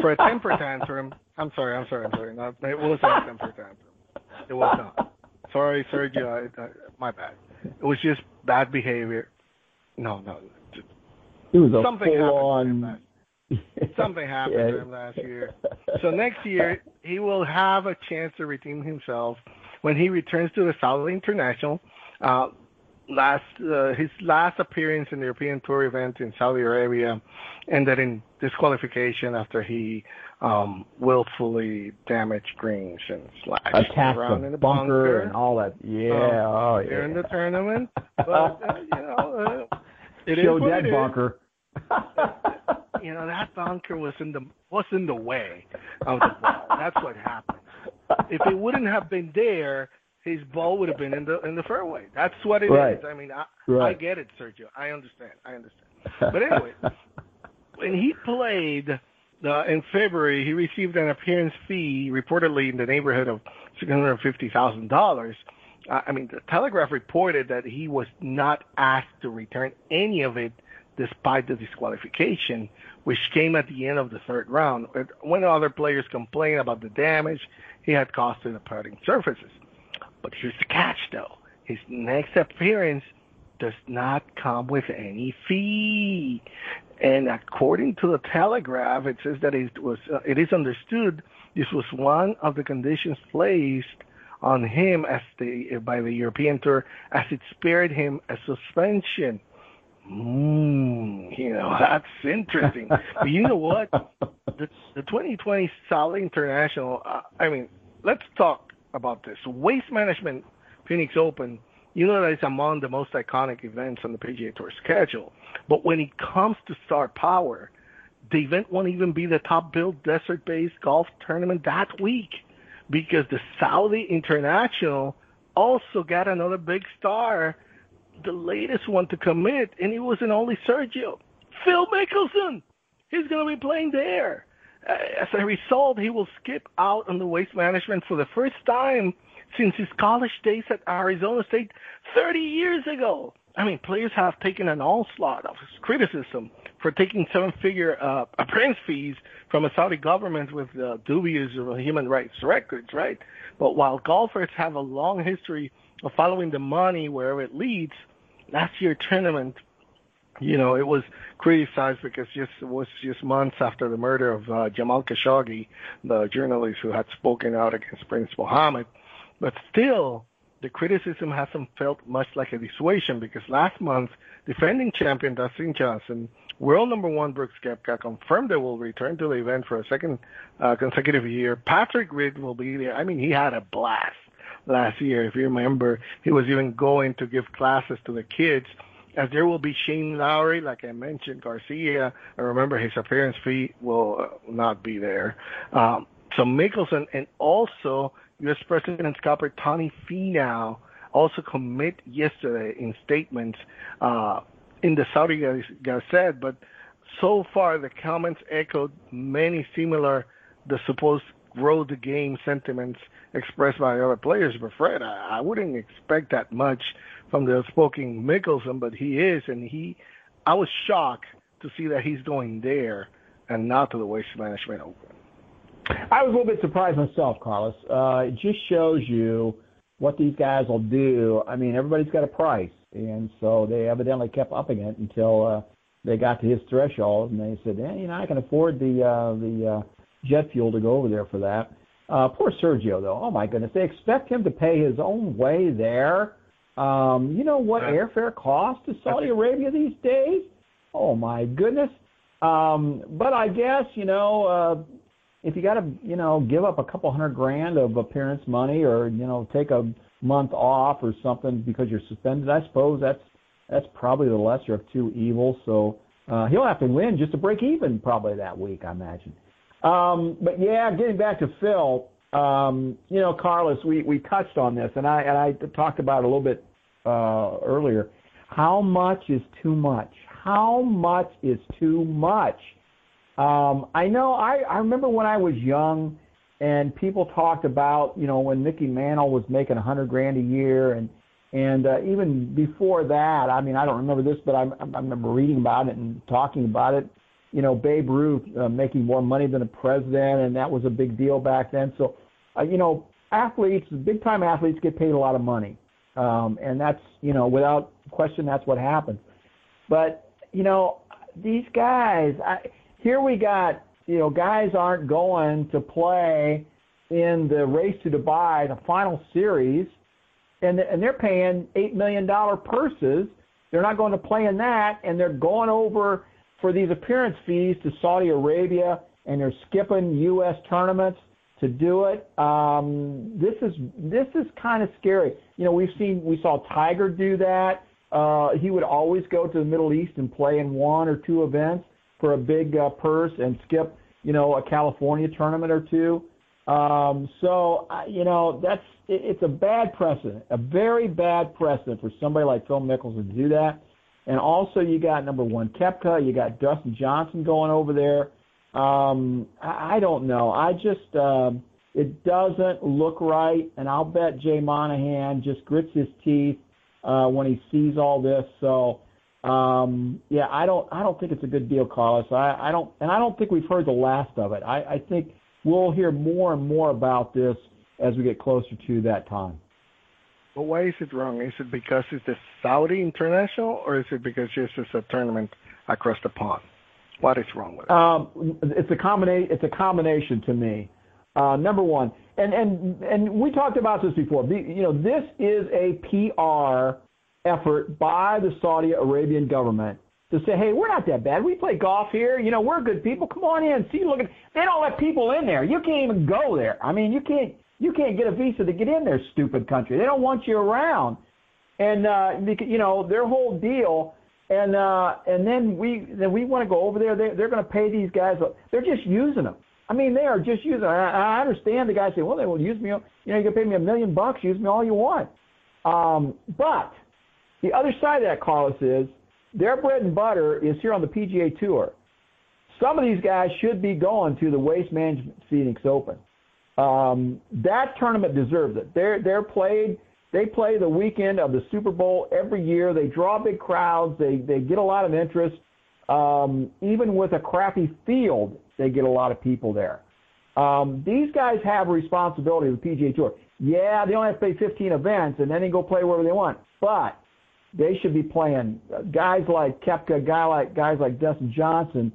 for a temper tantrum. I'm sorry. I'm sorry. I'm sorry. It wasn't a temper tantrum. It was not. Sorry, Sergio. I, I, my bad. It was just bad behavior. No, no. It was a something full-on Something happened yeah. to him last year. So next year he will have a chance to redeem himself when he returns to the Saudi International. Uh, last uh, his last appearance in the European Tour event in Saudi Arabia ended in disqualification after he um, willfully damaged greens and slashed Attacked around the in the bunker, bunker and all that. Yeah, um, oh yeah. during the tournament. But uh, you know, uh, it is Show what dead it is. bunker. (laughs) You know that bunker was in the was in the way of the ball. That's what happened. If it wouldn't have been there, his ball would have been in the in the fairway. That's what it is. Right. I mean, I, Right. I get it, Sergio. I understand. I understand. But anyway, (laughs) when he played uh, in February, he received an appearance fee reportedly in the neighborhood of six hundred fifty thousand dollars. Uh, I mean, the Telegraph reported that he was not asked to return any of it, despite the disqualification, which came at the end of the third round. When other players complained about the damage he had caused to the putting surfaces. But here's the catch, though: his next appearance does not come with any fee. And according to the Telegraph, it says that it was uh, it is understood this was one of the conditions placed on him as the by the European Tour as it spared him a suspension. Mm, you know (laughs) that's interesting. but you know what? (laughs) The, the 2020 Saudi International. Uh, I mean, let's talk about this. Waste Management Phoenix Open you know that it's among the most iconic events on the PGA Tour schedule. But when it comes to star power, the event won't even be the top billed desert based golf tournament that week because the Saudi International also got another big star, the latest one to commit, and it wasn't only Sergio. Phil Mickelson! He's going to be playing there. Uh, as a result, he will skip out on the waste management for the first time since his college days at Arizona State 30 years ago. I mean, players have taken an onslaught of criticism for taking seven-figure uh, fees from a Saudi government with uh, dubious human rights records, right? But while golfers have a long history of following the money wherever it leads, last year's tournament, you know, it was criticized because just it was just months after the murder of uh, Jamal Khashoggi, the journalist who had spoken out against Prince Mohammed. But still, the criticism hasn't felt much like a dissuasion because last month, defending champion Dustin Johnson, world number one Brooks Koepka confirmed they will return to the event for a second uh, consecutive year. Patrick Reed will be there. I mean, he had a blast last year. If you remember, he was even going to give classes to the kids. As there will be Shane Lowry, like I mentioned, Garcia. I remember his appearance fee will uh, not be there. Um, so Mickelson and also U.S. President Scott Tony Finau also commit yesterday in statements uh, in the Saudi Gazette, but so far the comments echoed many similar, the supposed grow the game sentiments expressed by other players. But Fred, I, I wouldn't expect that much from the outspoken Mickelson, but he is, and he, I was shocked to see that he's going there and not to the Waste Management Open. I was a little bit surprised myself, Carlos. Uh, it just shows you what these guys will do. I mean, everybody's got a price, and so they evidently kept upping it until uh, they got to his threshold, and they said, eh, you know, I can afford the uh, the uh, jet fuel to go over there for that. Uh, poor Sergio, though. Oh my goodness, they expect him to pay his own way there. Um, you know what airfare costs to Saudi Arabia these days? Oh my goodness. Um, but I guess you know. Uh, if you got to, you know, give up a couple hundred grand of appearance money, or you know, take a month off or something because you're suspended, I suppose that's that's probably the lesser of two evils. So uh, he'll have to win just to break even probably that week, I imagine. Um, but yeah, getting back to Phil, um, you know, Carlos, we we touched on this, and I and I talked about it a little bit uh, earlier. How much is too much? How much is too much? Um, I know. I, I remember when I was young, and people talked about you know when Mickey Mantle was making a hundred grand a year, and and uh, even before that. I mean, I don't remember this, but I, I remember reading about it and talking about it. You know, Babe Ruth uh, making more money than a president, and that was a big deal back then. So, uh, you know, athletes, big time athletes, get paid a lot of money, um, and that's you know without question that's what happens. But you know, these guys. I, here we got, you know, guys aren't going to play in the race to Dubai, the final series, and and they're paying eight million dollar purses. They're not going to play in that, and they're going over for these appearance fees to Saudi Arabia, and they're skipping U.S. tournaments to do it. Um, this is this is kind of scary. You know, we've seen we saw Tiger do that. Uh, he would always go to the Middle East and play in one or two events for a big uh, purse and skip, you know, a California tournament or two. Um, so, uh, you know, that's it, it's a bad precedent, a very bad precedent for somebody like Phil Mickelson to do that. And also, you got number one Koepka, you got Dustin Johnson going over there. Um, I, don't know. I just um, it doesn't look right, and I'll bet Jay Monahan just grits his teeth uh, when he sees all this. So um, yeah, I don't I don't think it's a good deal, Carlos. I, I don't and I don't think we've heard the last of it. I, I think we'll hear more and more about this as we get closer to that time. But why is it wrong? Is it because it's a Saudi international, or is it because it's just a tournament across the pond? What is wrong with it? Um, it's a combination. It's a combination to me. Uh, number one, and and and we talked about this before. You know, this is a PR effort by the Saudi Arabian government to say, hey, we're not that bad. We play golf here. You know, we're good people. Come on in. See, look at. They don't let people in there. You can't even go there. I mean, you can't. You can't get a visa to get in their stupid country. They don't want you around. And uh, you know their whole deal. And uh, and then we then we want to go over there. They, they're going to pay these guys. They're just using them. I mean, they are just using. I, I understand the guys say, well, they will use me. You know, you can pay me a million bucks. Use me all you want. Um, but the other side of that, Carlos, is their bread and butter is here on the PGA Tour. Some of these guys should be going to the Waste Management Phoenix Open. Um, that tournament deserves it. They're they're played. They play the weekend of the Super Bowl every year. They draw big crowds. They they get a lot of interest. Um, even with a crappy field, they get a lot of people there. Um, these guys have a responsibility with the PGA Tour. Yeah, they only have to play 15 events, and then they go play wherever they want. But they should be playing guys like Koepka, guy like guys like Dustin Johnson.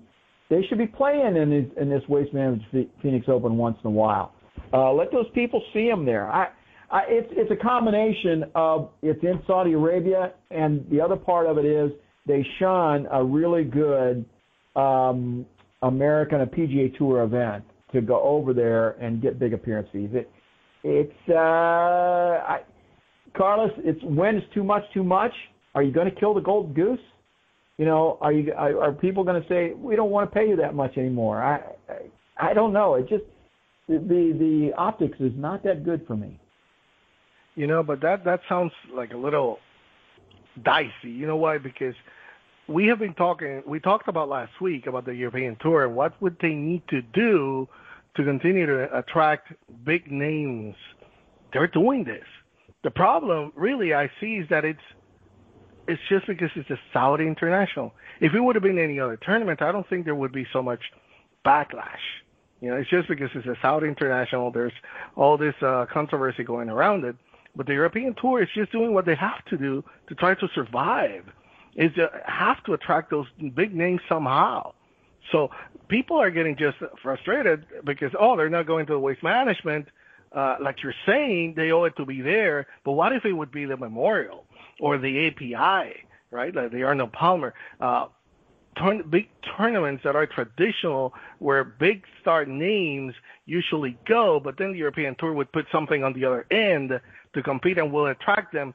They should be playing in this, in this Waste Management Phoenix Open once in a while. Uh, let those people see them there. I, I, it's it's a combination of it's in Saudi Arabia, and the other part of it is they shun a really good um, American a PGA Tour event to go over there and get big appearance fees. It, it's uh, I, Carlos, it's when is too much too much? Are you going to kill the gold goose? You know, are you are, are people going to say we don't want to pay you that much anymore? I, I I don't know. It just the the optics is not that good for me. You know, but that that sounds like a little dicey. You know why? Because we have been talking. We talked about last week about the European Tour and what would they need to do to continue to attract big names. They're doing this. The problem, really, I see is that it's it's just because it's a Saudi international. If it would have been any other tournament, I don't think there would be so much backlash. You know, it's just because it's a Saudi international. There's all this uh, controversy going around it. But the European Tour is just doing what they have to do to try to survive. Is have to attract those big names somehow. So people are getting just frustrated because oh, they're not going to the waste management uh, like you're saying, they owe it to be there. But what if it would be the memorial or the API, right? Like the Arnold Palmer. Uh, turn, big tournaments that are traditional where big star names usually go, but then the European Tour would put something on the other end to compete and will attract them.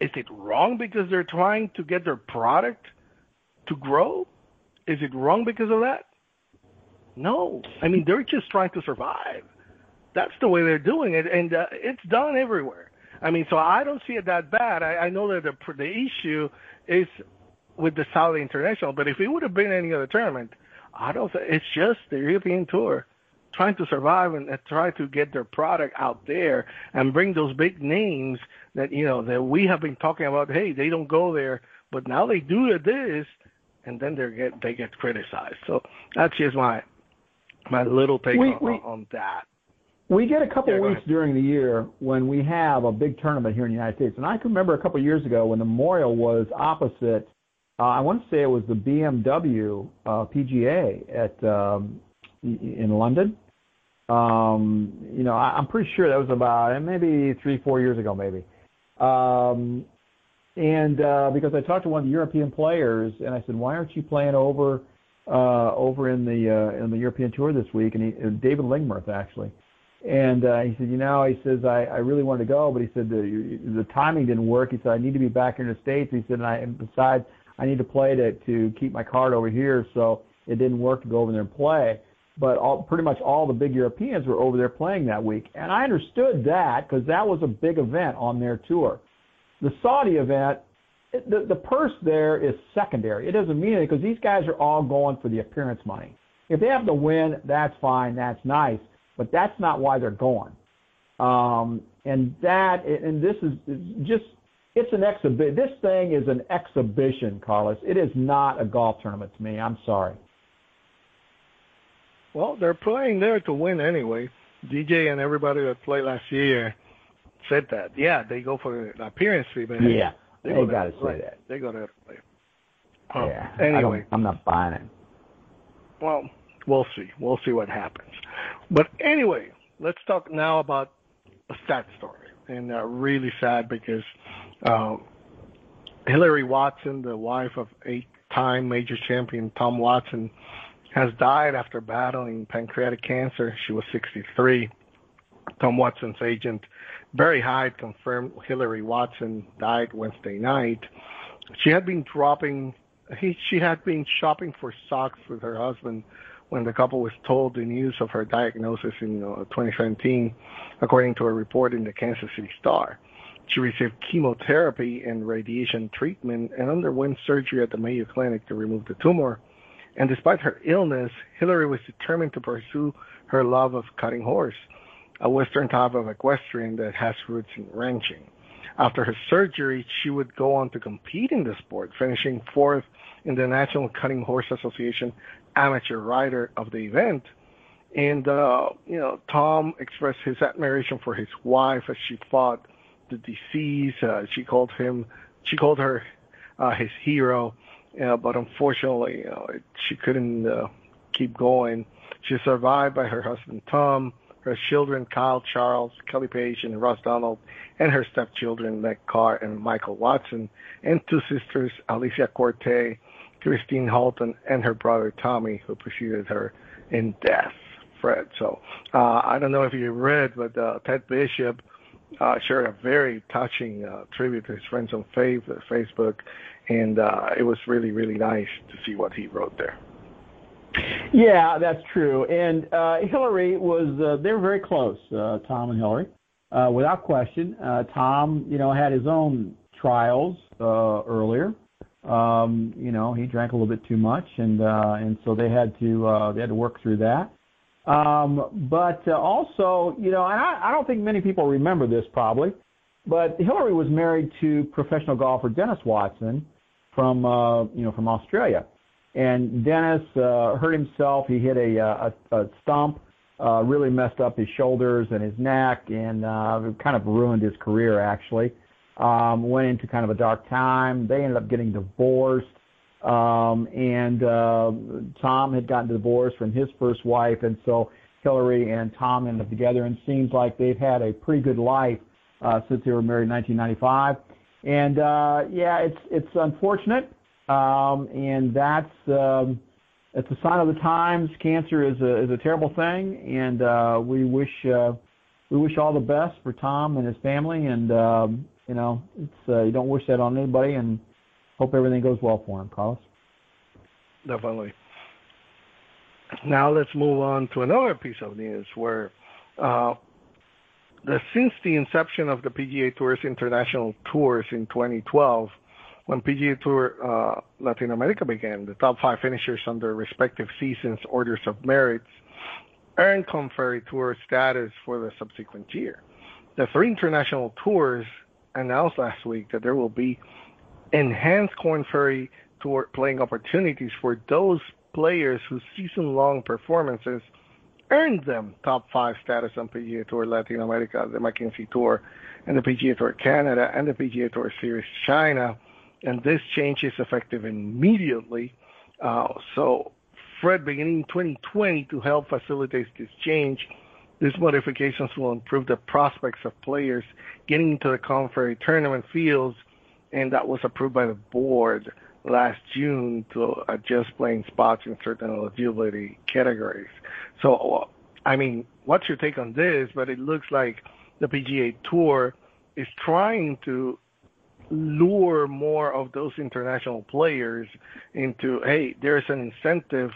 Is it wrong because they're trying to get their product to grow? Is it wrong because of that? No. I mean, they're just trying to survive that's the way they're doing it, and uh, it's done everywhere. I mean, so I don't see it that bad. I, I know that the the issue is with the Saudi International, but if it would have been any other tournament, I don't. It's just the European Tour trying to survive and, and try to get their product out there and bring those big names that you know that we have been talking about. Hey, they don't go there, but now they do this, and then they get they get criticized. So that's just my my little take we, on, we, on that. We get a couple yeah, of weeks ahead. during the year when we have a big tournament here in the United States. And I can remember a couple of years ago when the Memorial was opposite, uh, I want to say it was the BMW uh, PGA at um, in London. Um, you know, I, I'm pretty sure that was about maybe three, four years ago, maybe. Um, and uh, because I talked to one of the European players, and I said, "Why aren't you playing over uh, over in the uh, in the European Tour this week?" And he, uh, David Lingmerth actually, and uh, he said, "You know," he says, "I, I really wanted to go, but he said the the timing didn't work. He said I need to be back in the states. He said, and I and besides, I need to play to to keep my card over here, so it didn't work to go over there and play." But all, pretty much all the big Europeans were over there playing that week, and I understood that because that was a big event on their tour. The Saudi event, the, the purse there is secondary. It doesn't mean anything because these guys are all going for the appearance money. If they have to win, that's fine, that's nice, but that's not why they're going. Um, and that, and this is just, it's an exhibit. This thing is an exhibition, Carlos. It is not a golf tournament to me. I'm sorry. Well, they're playing there to win anyway. DJ and everybody that played last year said that. Yeah, they go for the appearance fee, but yeah, they, they got to say that. They go to play. Oh, yeah. Anyway, I'm not buying it. Well, we'll see. We'll see what happens. But anyway, let's talk now about a sad story, and uh, really sad because uh, Hillary Watson, the wife of eight-time major champion Tom Watson, has died after battling pancreatic cancer. She was 63. Tom Watson's agent, Barry Hyde, confirmed Hillary Watson died Wednesday night. She had been dropping, he, she had been shopping for socks with her husband when the couple was told the news of her diagnosis in uh, 2017, according to a report in the Kansas City Star. She received chemotherapy and radiation treatment and underwent surgery at the Mayo Clinic to remove the tumor. And despite her illness, Hillary was determined to pursue her love of cutting horse, a Western type of equestrian that has roots in ranching. After her surgery, she would go on to compete in the sport, finishing fourth in the National Cutting Horse Association amateur rider of the event. And, uh, you know, Tom expressed his admiration for his wife as she fought the disease. Uh, she called him, she called her uh, his hero yeah, but unfortunately, she couldn't uh, keep going. She survived by her husband Tom, her children Kyle, Charles, Kelly Page, and Ross Donald, and her stepchildren Meg Carr and Michael Watson, and two sisters Alicia Corte, Christine Halton, and her brother Tommy, who preceded her in death. Fred. So uh, I don't know if you read, but uh, Ted Bishop uh, shared a very touching uh, tribute to his friends on Facebook, and uh, it was really really nice to see what he wrote there. Yeah, that's true. And uh, Hillary was uh, they were very close, uh, Tom and Hillary, uh, without question. Uh, Tom, you know, had his own trials uh, earlier. Um, you know, he drank a little bit too much, and uh, and so they had to uh, they had to work through that. Um, but uh, also, you know, and I, I don't think many people remember this probably, but Hillary was married to professional golfer Denis Watson, from uh, you know from Australia. And Dennis uh, hurt himself. He hit a, uh, a, a stump, uh, really messed up his shoulders and his neck, and uh, kind of ruined his career. Actually, um, went into kind of a dark time. They ended up getting divorced. Um, and uh, Tom had gotten divorced from his first wife, and so Hillary and Tom ended up together. And seems like they've had a pretty good life uh, since they were married in 1995. And uh, yeah, it's it's unfortunate, um, and that's um, it's a sign of the times. Cancer is a is a terrible thing, and uh, we wish uh, we wish all the best for Tom and his family. And um, you know, it's uh, you don't wish that on anybody, and hope everything goes well for him, Carlos. Definitely. Now let's move on to another piece of news where uh, since the inception of the PGA Tour's international tours in 2012, when PGA Tour uh, Latin America began, the top five finishers on their respective seasons' orders of merits earned Korn Ferry Tour status for the subsequent year. The three international tours announced last week that there will be enhanced Korn Ferry Tour playing opportunities for those players whose season-long performances – earned them top five status on PGA Tour Latin America, the Mackenzie Tour, and the PGA Tour Canada, and the PGA Tour Series China. And this change is effective immediately. Uh, so, Fred, beginning 2020, to help facilitate this change, These modifications will improve the prospects of players getting into the Ferry tournament fields, and that was approved by the board last June to uh, adjust playing spots in certain eligibility categories. So, I mean, what's your take on this? But it looks like the PGA Tour is trying to lure more of those international players into, hey, there's an incentive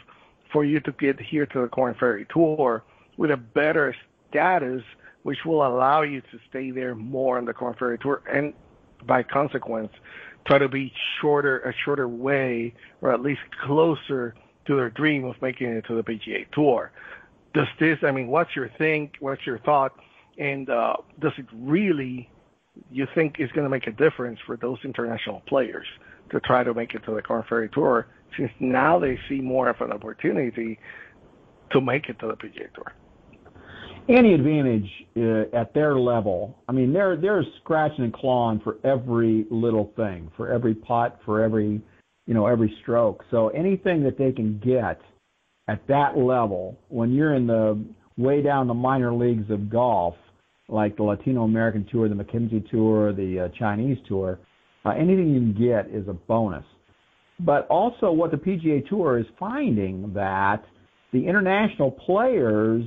for you to get here to the Korn Ferry Tour with a better status, which will allow you to stay there more on the Korn Ferry Tour, and by consequence, try to be shorter a shorter way, or at least closer to their dream of making it to the PGA Tour. Does this? I mean, what's your think? What's your thought? And uh, does it really? You think is going to make a difference for those international players to try to make it to the Korn Ferry Tour, since now they see more of an opportunity to make it to the PGA Tour? Any advantage uh, at their level. I mean, they're they're scratching and clawing for every little thing, for every putt, for every you know every stroke. So anything that they can get at that level, when you're in the way down the minor leagues of golf, like the Latino American Tour, the Mackenzie Tour, the uh, Chinese Tour, uh, anything you can get is a bonus. But also, what the PGA Tour is finding that the international players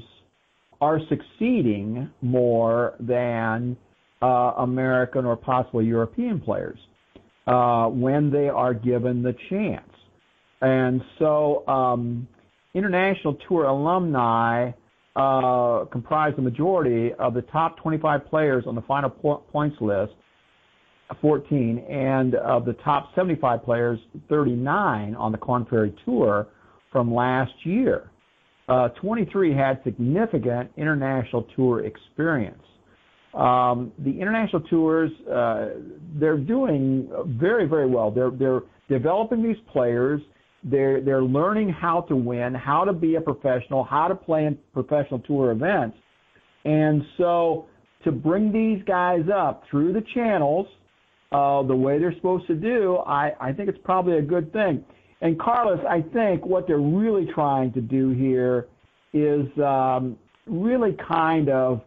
are succeeding more than uh, American or possibly European players uh, when they are given the chance. And so, um, international tour alumni uh, comprise the majority of the top 25 players on the final po- points list, 14, and of the top 75 players, 39 on the Korn Ferry Tour from last year uh, 23 had significant international tour experience. Um, the international tours, uh, they're doing very, very well. They're, they're developing these players. They're, they're learning how to win, how to be a professional, how to play in professional tour events. And so to bring these guys up through the channels uh, the way they're supposed to do, I, I think it's probably a good thing. And Carlos, I think what they're really trying to do here is um, really kind of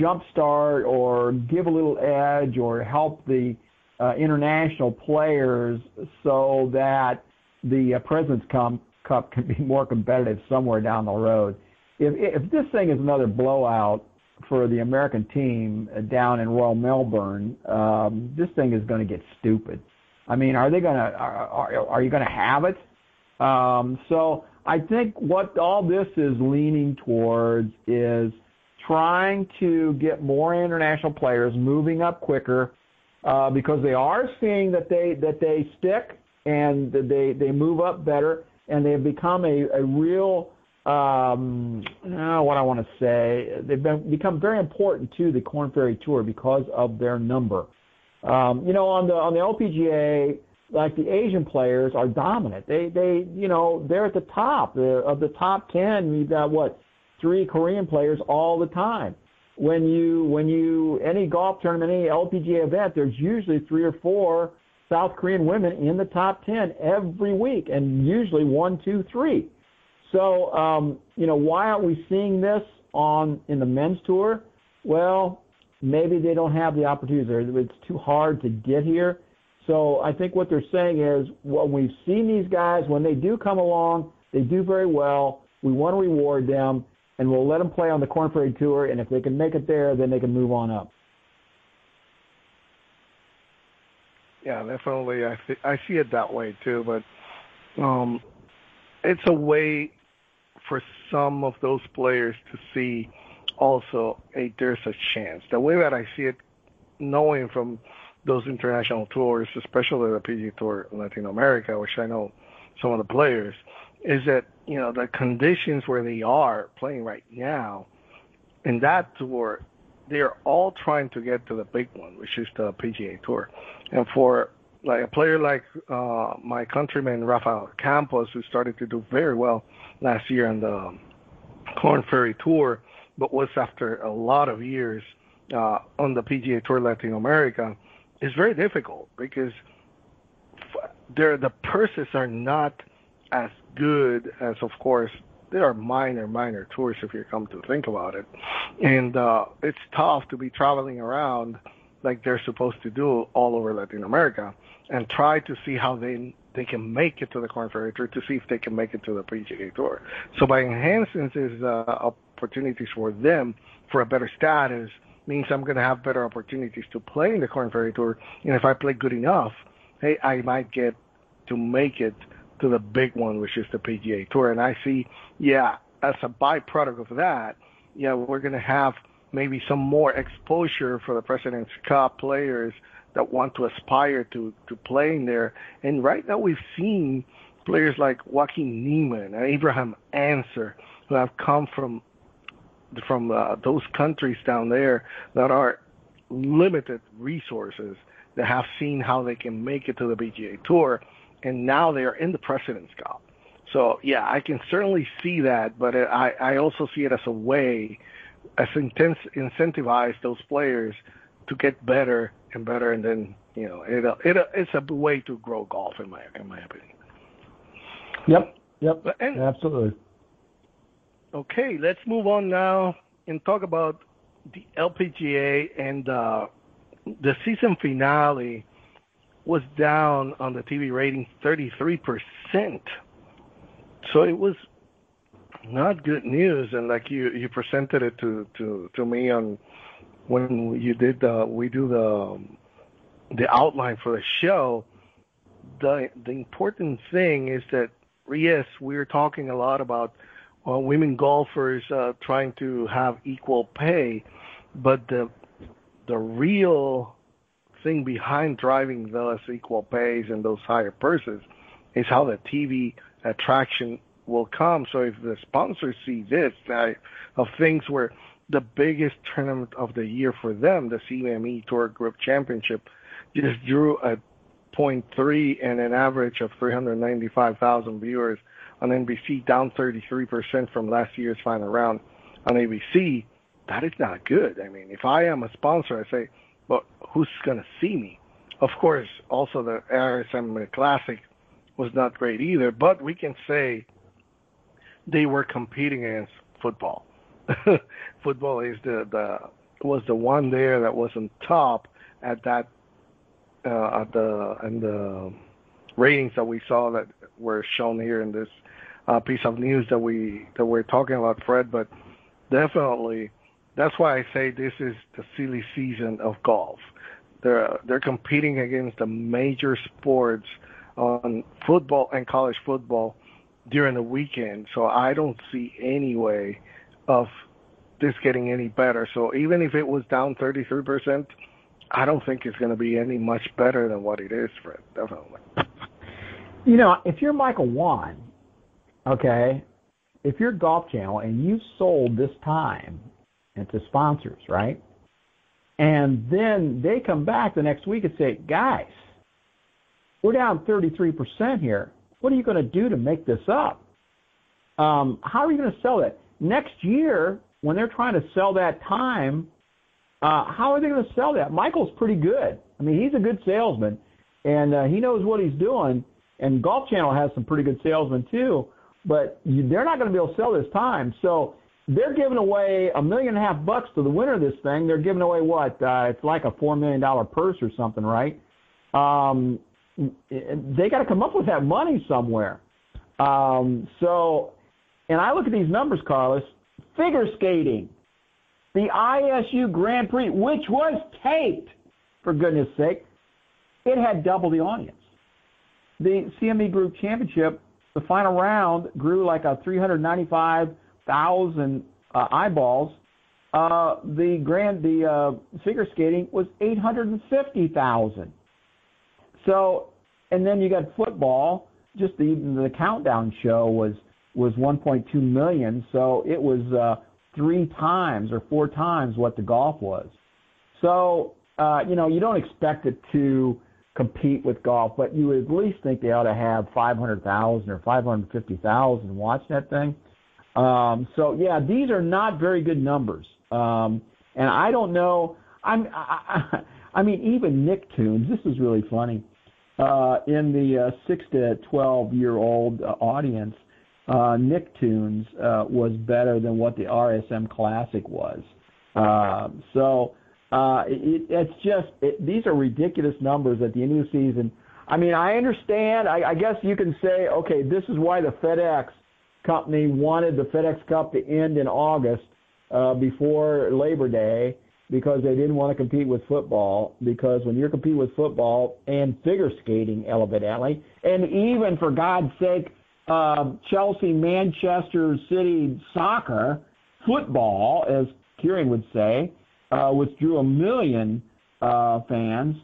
jumpstart or give a little edge or help the uh, international players so that the uh, President's Cup can be (laughs) more competitive somewhere down the road. If, if this thing is another blowout for the American team down in Royal Melbourne, um, this thing is going to get stupid. I mean, are they to are, are, you going to have it? Um, so I think what all this is leaning towards is trying to get more international players moving up quicker uh, because they are seeing that they that they stick and they they move up better and they have become a, a real um, uh, what I want to say they've been, become very important to the Korn Ferry Tour because of their number. Um, you know, on the on the LPGA, like the Asian players are dominant. They they you know they're at the top of the top ten. You've got what three Korean players all the time. When you when you any golf tournament, any LPGA event, there's usually three or four South Korean women in the top ten every week, and usually one, two, three. So um, you know why aren't we seeing this on in the men's tour? Well, maybe they don't have the opportunities. or It's too hard to get here. So I think what they're saying is when we've seen these guys, when they do come along, they do very well. We want to reward them, and we'll let them play on the Korn Ferry Tour. And if they can make it there, then they can move on up. Yeah, definitely. I th- I see it that way too. But um, it's a way for some of those players to see also, hey, there's a chance. The way that I see it, knowing from those international tours, especially the PGA Tour in Latin America, which I know some of the players, is that you know the conditions where they are playing right now in that tour, they are all trying to get to the big one, which is the PGA Tour, and for like a player like uh, my countryman Rafael Campos, who started to do very well last year on the Korn Ferry Tour, but was after a lot of years uh, on the PGA Tour Latin America is very difficult because there the purses are not as good as, of course, they are minor, minor tours if you come to think about it. And uh, it's tough to be traveling around like they're supposed to do all over Latin America and try to see how they they can make it to the Korn Ferry Tour to see if they can make it to the PGA Tour. So by enhancing this uh, opportunities for them for a better status means I'm going to have better opportunities to play in the Korn Ferry Tour. And if I play good enough, hey, I might get to make it to the big one, which is the PGA Tour. And I see, yeah, as a byproduct of that, yeah, we're going to have maybe some more exposure for the President's Cup players that want to aspire to to playing there. And right now we've seen players like Joaquin Niemann and Abraham Ancer who have come from from uh, those countries down there that are limited resources that have seen how they can make it to the PGA Tour, and now they are in the President's Cup. So yeah, I can certainly see that, but I I also see it as a way, as intense incentivize those players to get better and better, and then you know it it it's a way to grow golf in my in my opinion. Yep. Yep. And, Absolutely. Okay, let's move on now and talk about the LPGA and uh, the season finale was down on the TV rating 33%. So it was not good news and like you you presented it to to to me on when you did the we do the the outline for the show the the important thing is that yes we're talking a lot about uh, women golfers uh, trying to have equal pay, but the the real thing behind driving those equal pays and those higher purses is how the TV attraction will come. So if the sponsors see this uh, of things where the biggest tournament of the year for them, the CME Tour Group Championship, just drew a 0.3 and an average of 395,000 viewers on NBC, down 33% from last year's final round on ABC, that is not good. I mean, if I am a sponsor, I say, but who's going to see me? Of course, also the RSM Classic was not great either, but we can say they were competing against football. (laughs) football is the, the was the one there that was on top at that uh, at the and the ratings that we saw that were shown here in this uh, piece of news that we that we're talking about, Fred. But definitely, that's why I say this is the silly season of golf. They're they're competing against the major sports on football and college football during the weekend. So I don't see any way of this getting any better. So even if it was down 33%, I don't think it's going to be any much better than what it is, Fred. Definitely. You know, if you're Michael Whan, okay, if you're Golf Channel and you sold this time into sponsors, right? And then they come back the next week and say, guys, we're down 33% here. What are you going to do to make this up? Um, how are you going to sell it? Next year, when they're trying to sell that time, uh, how are they going to sell that? Michael's pretty good. I mean, he's a good salesman, and uh, he knows what he's doing. And Golf Channel has some pretty good salesmen too but you, they're not going to be able to sell this time. So they're giving away a million and a half bucks to the winner of this thing. They're giving away what? Uh, it's like a four million dollar purse or something, right? Um, they got to come up with that money somewhere. Um, so, and I look at these numbers, Carlos. Figure skating, the ISU Grand Prix, which was taped, for goodness sake, it had double the audience. The CME Group Championship the final round grew like a 395,000 uh, eyeballs. Uh, the grand the uh, figure skating was 850,000. So, and then you got football. Just the the countdown show was was 1.2 million. So it was uh, three times or four times what the golf was. So uh, you know you don't expect it to compete with golf, but you would at least think they ought to have 500,000 or 550,000 watching that thing. Um, so yeah, these are not very good numbers. Um, and I don't know. I'm. I, I, mean, even Nicktoons. This is really funny. Uh, in the uh, six to twelve year old uh, audience, uh, Nicktoons uh, was better than what the RSM Classic was. Uh, so uh, it, it's just it, these are ridiculous numbers at the end of the season. I mean, I understand. I, I guess you can say, okay, this is why the FedEx company wanted the FedEx Cup to end in August uh, before Labor Day because they didn't want to compete with football. Because when you're competing with football and figure skating, evidently, and even for God's sake, uh, Chelsea, Manchester City soccer, football, as Kieran would say, uh, which drew a million uh, fans.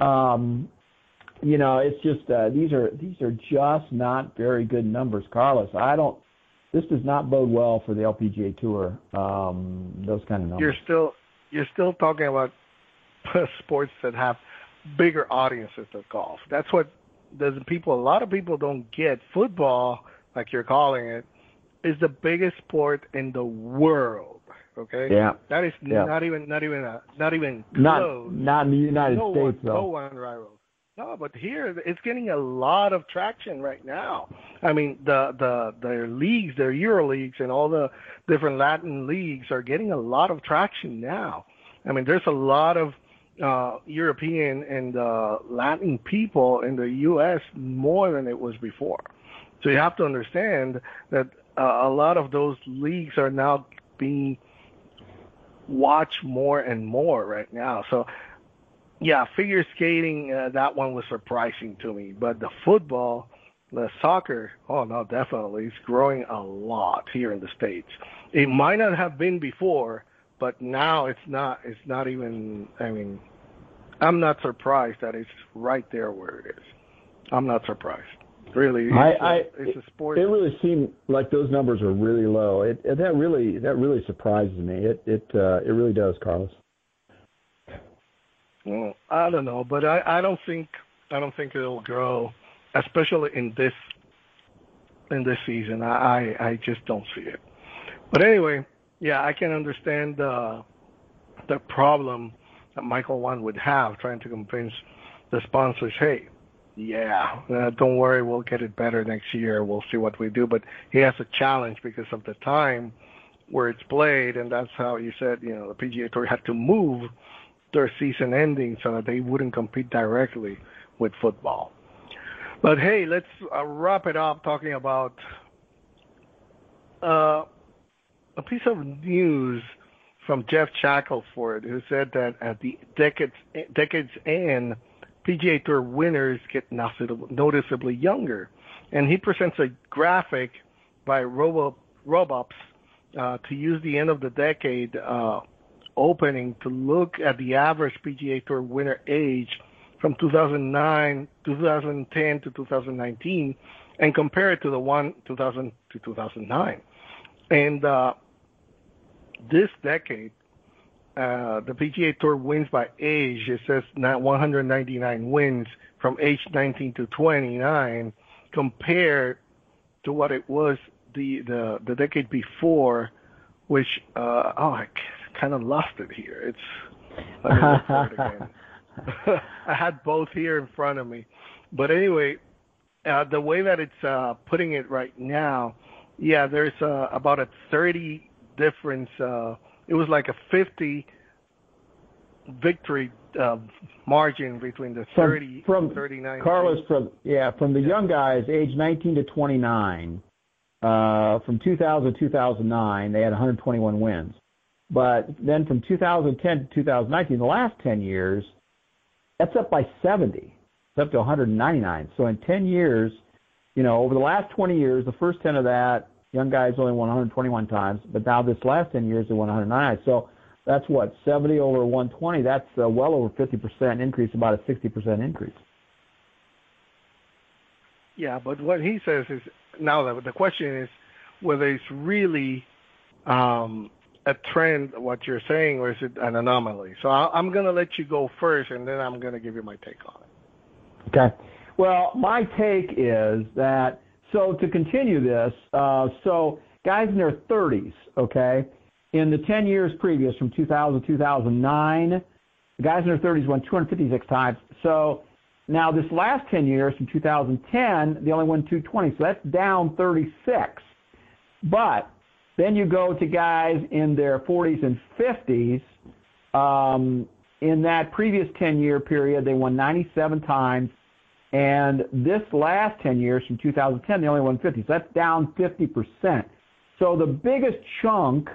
Um, you know, it's just uh, these are these are just not very good numbers, Carlos. I don't. This does not bode well for the LPGA Tour. Um, those kind of numbers. You're still you're still talking about (laughs) sports that have bigger audiences than golf. That's what the people. A lot of people don't get. Football, like you're calling it, is the biggest sport in the world. Okay. Yeah. That is yeah. not even not even a, not even close. Not not in the United no States one, though. No one rivals. No, but here it's getting a lot of traction right now. I mean, the the their leagues, their Euro leagues, and all the different Latin leagues are getting a lot of traction now. I mean, there's a lot of uh, European and uh, Latin people in the U.S. more than it was before. So you have to understand that uh, a lot of those leagues are now being watched more and more right now. So yeah, figure skating, uh, that one was surprising to me. But the football, the soccer, oh no, definitely, it's growing a lot here in the states. It might not have been before, but now it's not. It's not even. I mean, I'm not surprised that it's right there where it is. I'm not surprised. Really, it's, I, a, I, it's a sport. It really seemed like those numbers were really low. It, it that really that really surprises me. It it uh, it really does, Carlos. Well, I don't know, but I, I don't think I don't think it'll grow, especially in this in this season. I I just don't see it. But anyway, yeah, I can understand the the problem that Michael Whan would have trying to convince the sponsors, hey, yeah, uh, don't worry, we'll get it better next year. We'll see what we do. But he has a challenge because of the time where it's played, and that's how you said, you know, the PGA Tour had to move their season ending so that they wouldn't compete directly with football. But hey, let's uh, wrap it up talking about uh, a piece of news from Geoff Shackelford, who said that at the decades decades end, PGA Tour winners get noticeably younger, and he presents a graphic by Robo Robops uh, to use the end of the decade uh, opening to look at the average PGA Tour winner age from 2009, 2010 to 2019, and compare it to the one 2000 to 2009. And uh, this decade, uh, the PGA Tour wins by age. It says not 199 wins from age 19 to 29, compared to what it was the the, the decade before, which uh, oh I kind of lost it here. It's. (laughs) I had both here in front of me, but anyway, uh, the way that it's uh, putting it right now, yeah, there's uh, about a 30 difference. Uh, it was like a 50 victory uh, margin between the 30 from, from 39. Carlos from yeah from the young guys age 19 to 29 uh, from 2000 to 2009 they had 121 wins but then from 2010 to 2019, the last 10 years, that's up by 70. It's up to 199. So in 10 years, you know, over the last 20 years, the first 10 of that, young guys only won 121 times, but now this last 10 years they won 109. So that's what 70 over 120. That's uh, well over 50% increase, about a 60% increase. Yeah, but what he says is now the the question is whether it's really um, a trend, what you're saying, or is it an anomaly? So I, am going to let you go first, and then I'm going to give you my take on it. Okay. Well, my take is that so to continue this, uh, so guys in their 30s, okay, in the 10 years previous, from 2000 to 2009, the guys in their 30s won 256 times. So now this last 10 years, from 2010, they only won 220. So that's down 36. But then you go to guys in their 40s and 50s. Um, in that previous 10 year period, they won 97 times. And this last 10 years, from 2010, they only won 50. So that's down 50%. So the biggest chunk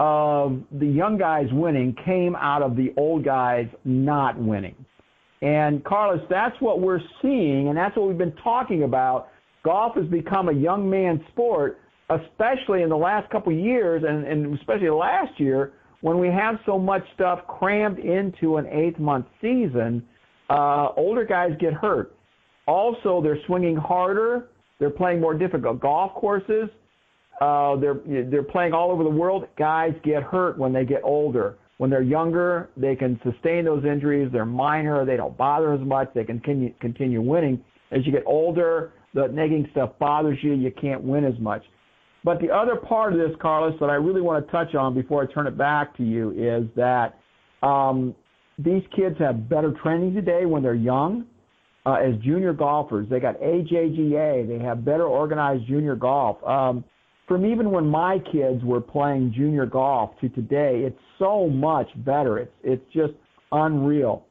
of the young guys winning came out of the old guys not winning. And Carlos, that's what we're seeing, and that's what we've been talking about. Golf has become a young man sport, especially in the last couple of years, and, and especially last year, when we have so much stuff crammed into an eighth month season. Uh, older guys get hurt. Also, they're swinging harder. They're playing more difficult golf courses. Uh, they're they're playing all over the world. Guys get hurt when they get older. When they're younger, they can sustain those injuries. They're minor. They don't bother as much. They can continue continue winning. As you get older, the nagging stuff bothers you. You can't win as much. But the other part of this, Carlos, that I really want to touch on before I turn it back to you is that um, these kids have better training today when they're young. Uh, as junior golfers, they got AJGA. They have better organized junior golf. Um, from even when my kids were playing junior golf to today, it's so much better. It's it's just unreal.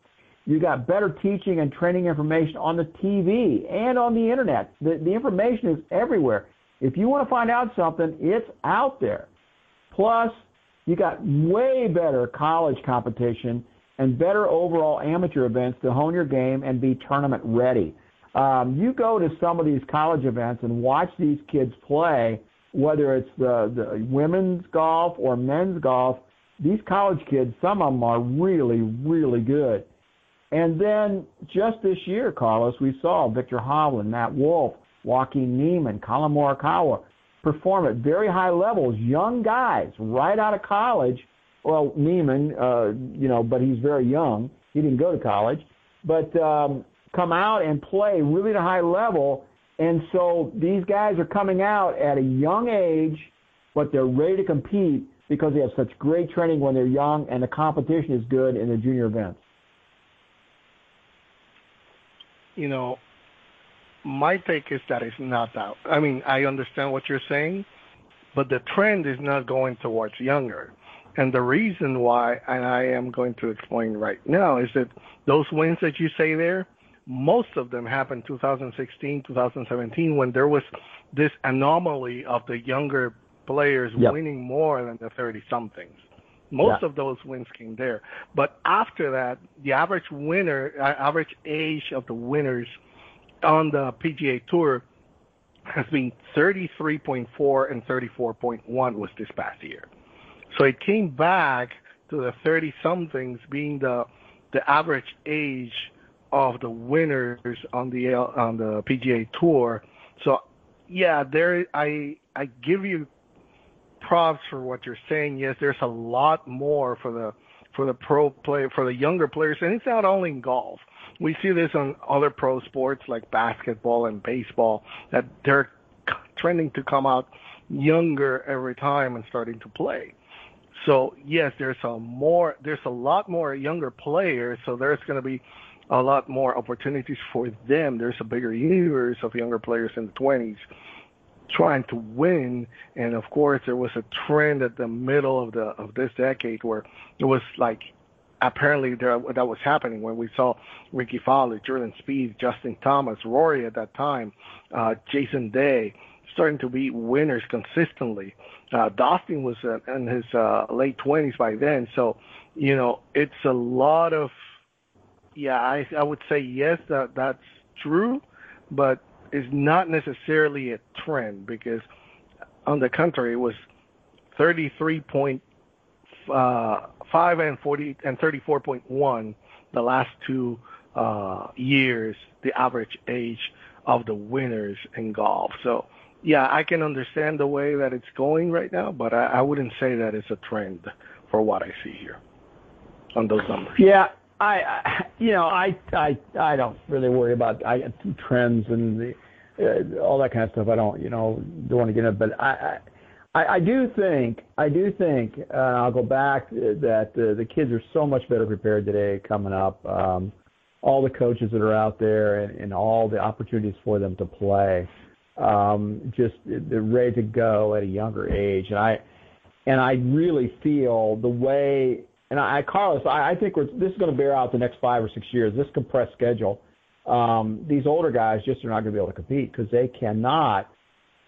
You got better teaching and training information on the TV and on the internet. The the information is everywhere. If you want to find out something, it's out there. Plus, you got way better college competition and better overall amateur events to hone your game and be tournament ready. Um, you go to some of these college events and watch these kids play whether it's the, the women's golf or men's golf, these college kids, some of them are really, really good. And then just this year, Carlos, we saw Viktor Hovland, Matt Wolff, Joaquin Niemann, Collin Morikawa perform at very high levels. Young guys, right out of college. Well, Niemann, uh, you know, but he's very young. He didn't go to college, but um, come out and play really at a high level and so these guys are coming out at a young age, but they're ready to compete because they have such great training when they're young and the competition is good in the junior events. You know, my take is that it's not that. I mean, I understand what you're saying, but the trend is not going towards younger. And the reason why, and I am going to explain right now, is that those wins that you say there, most of them happened 2016, 2017, when there was this anomaly of the younger players yep. winning more than the 30 somethings. Most yeah. of those wins came there. But after that, the average winner, uh, average age of the winners on the PGA Tour has been 33.4 and 34.1 was this past year. So it came back to the 30 somethings being the the average age of the winners on the on the PGA Tour. So yeah, there I I give you props for what you're saying. Yes, there's a lot more for the for the pro play for the younger players, and it's not only in golf. We see this on other pro sports like basketball and baseball that they're trending to come out younger every time and starting to play. So yes, there's a more there's a lot more younger players, so there's going to be a lot more opportunities for them. There's a bigger universe of younger players in the 20s trying to win, and of course there was a trend at the middle of the of this decade where it was like apparently there, that was happening when we saw Rickie Fowler, Jordan Spieth, Justin Thomas, Rory at that time, uh, Jason Day starting to be winners consistently. Uh, Dustin was in his uh, late 20s by then, so you know it's a lot of yeah, I I would say yes, that that's true, but it's not necessarily a trend because on the contrary, it was 33.5 uh, and 40 and 34.1 the last two uh, years, the average age of the winners in golf. So yeah, I can understand the way that it's going right now, but I, I wouldn't say that it's a trend for what I see here on those numbers. Yeah, I, I you know I I I don't really worry about I trends and the uh, all that kind of stuff. I don't you know don't want to get into, but I. I, I do think I do think uh, I'll go back that uh, the kids are so much better prepared today coming up. Um, all the coaches that are out there and, and all the opportunities for them to play. Um, just they're ready to go at a younger age. And I and I really feel the way and I, Carlos, I, I think we're, this is going to bear out the next five or six years. This compressed schedule, um, these older guys just are not going to be able to compete because they cannot,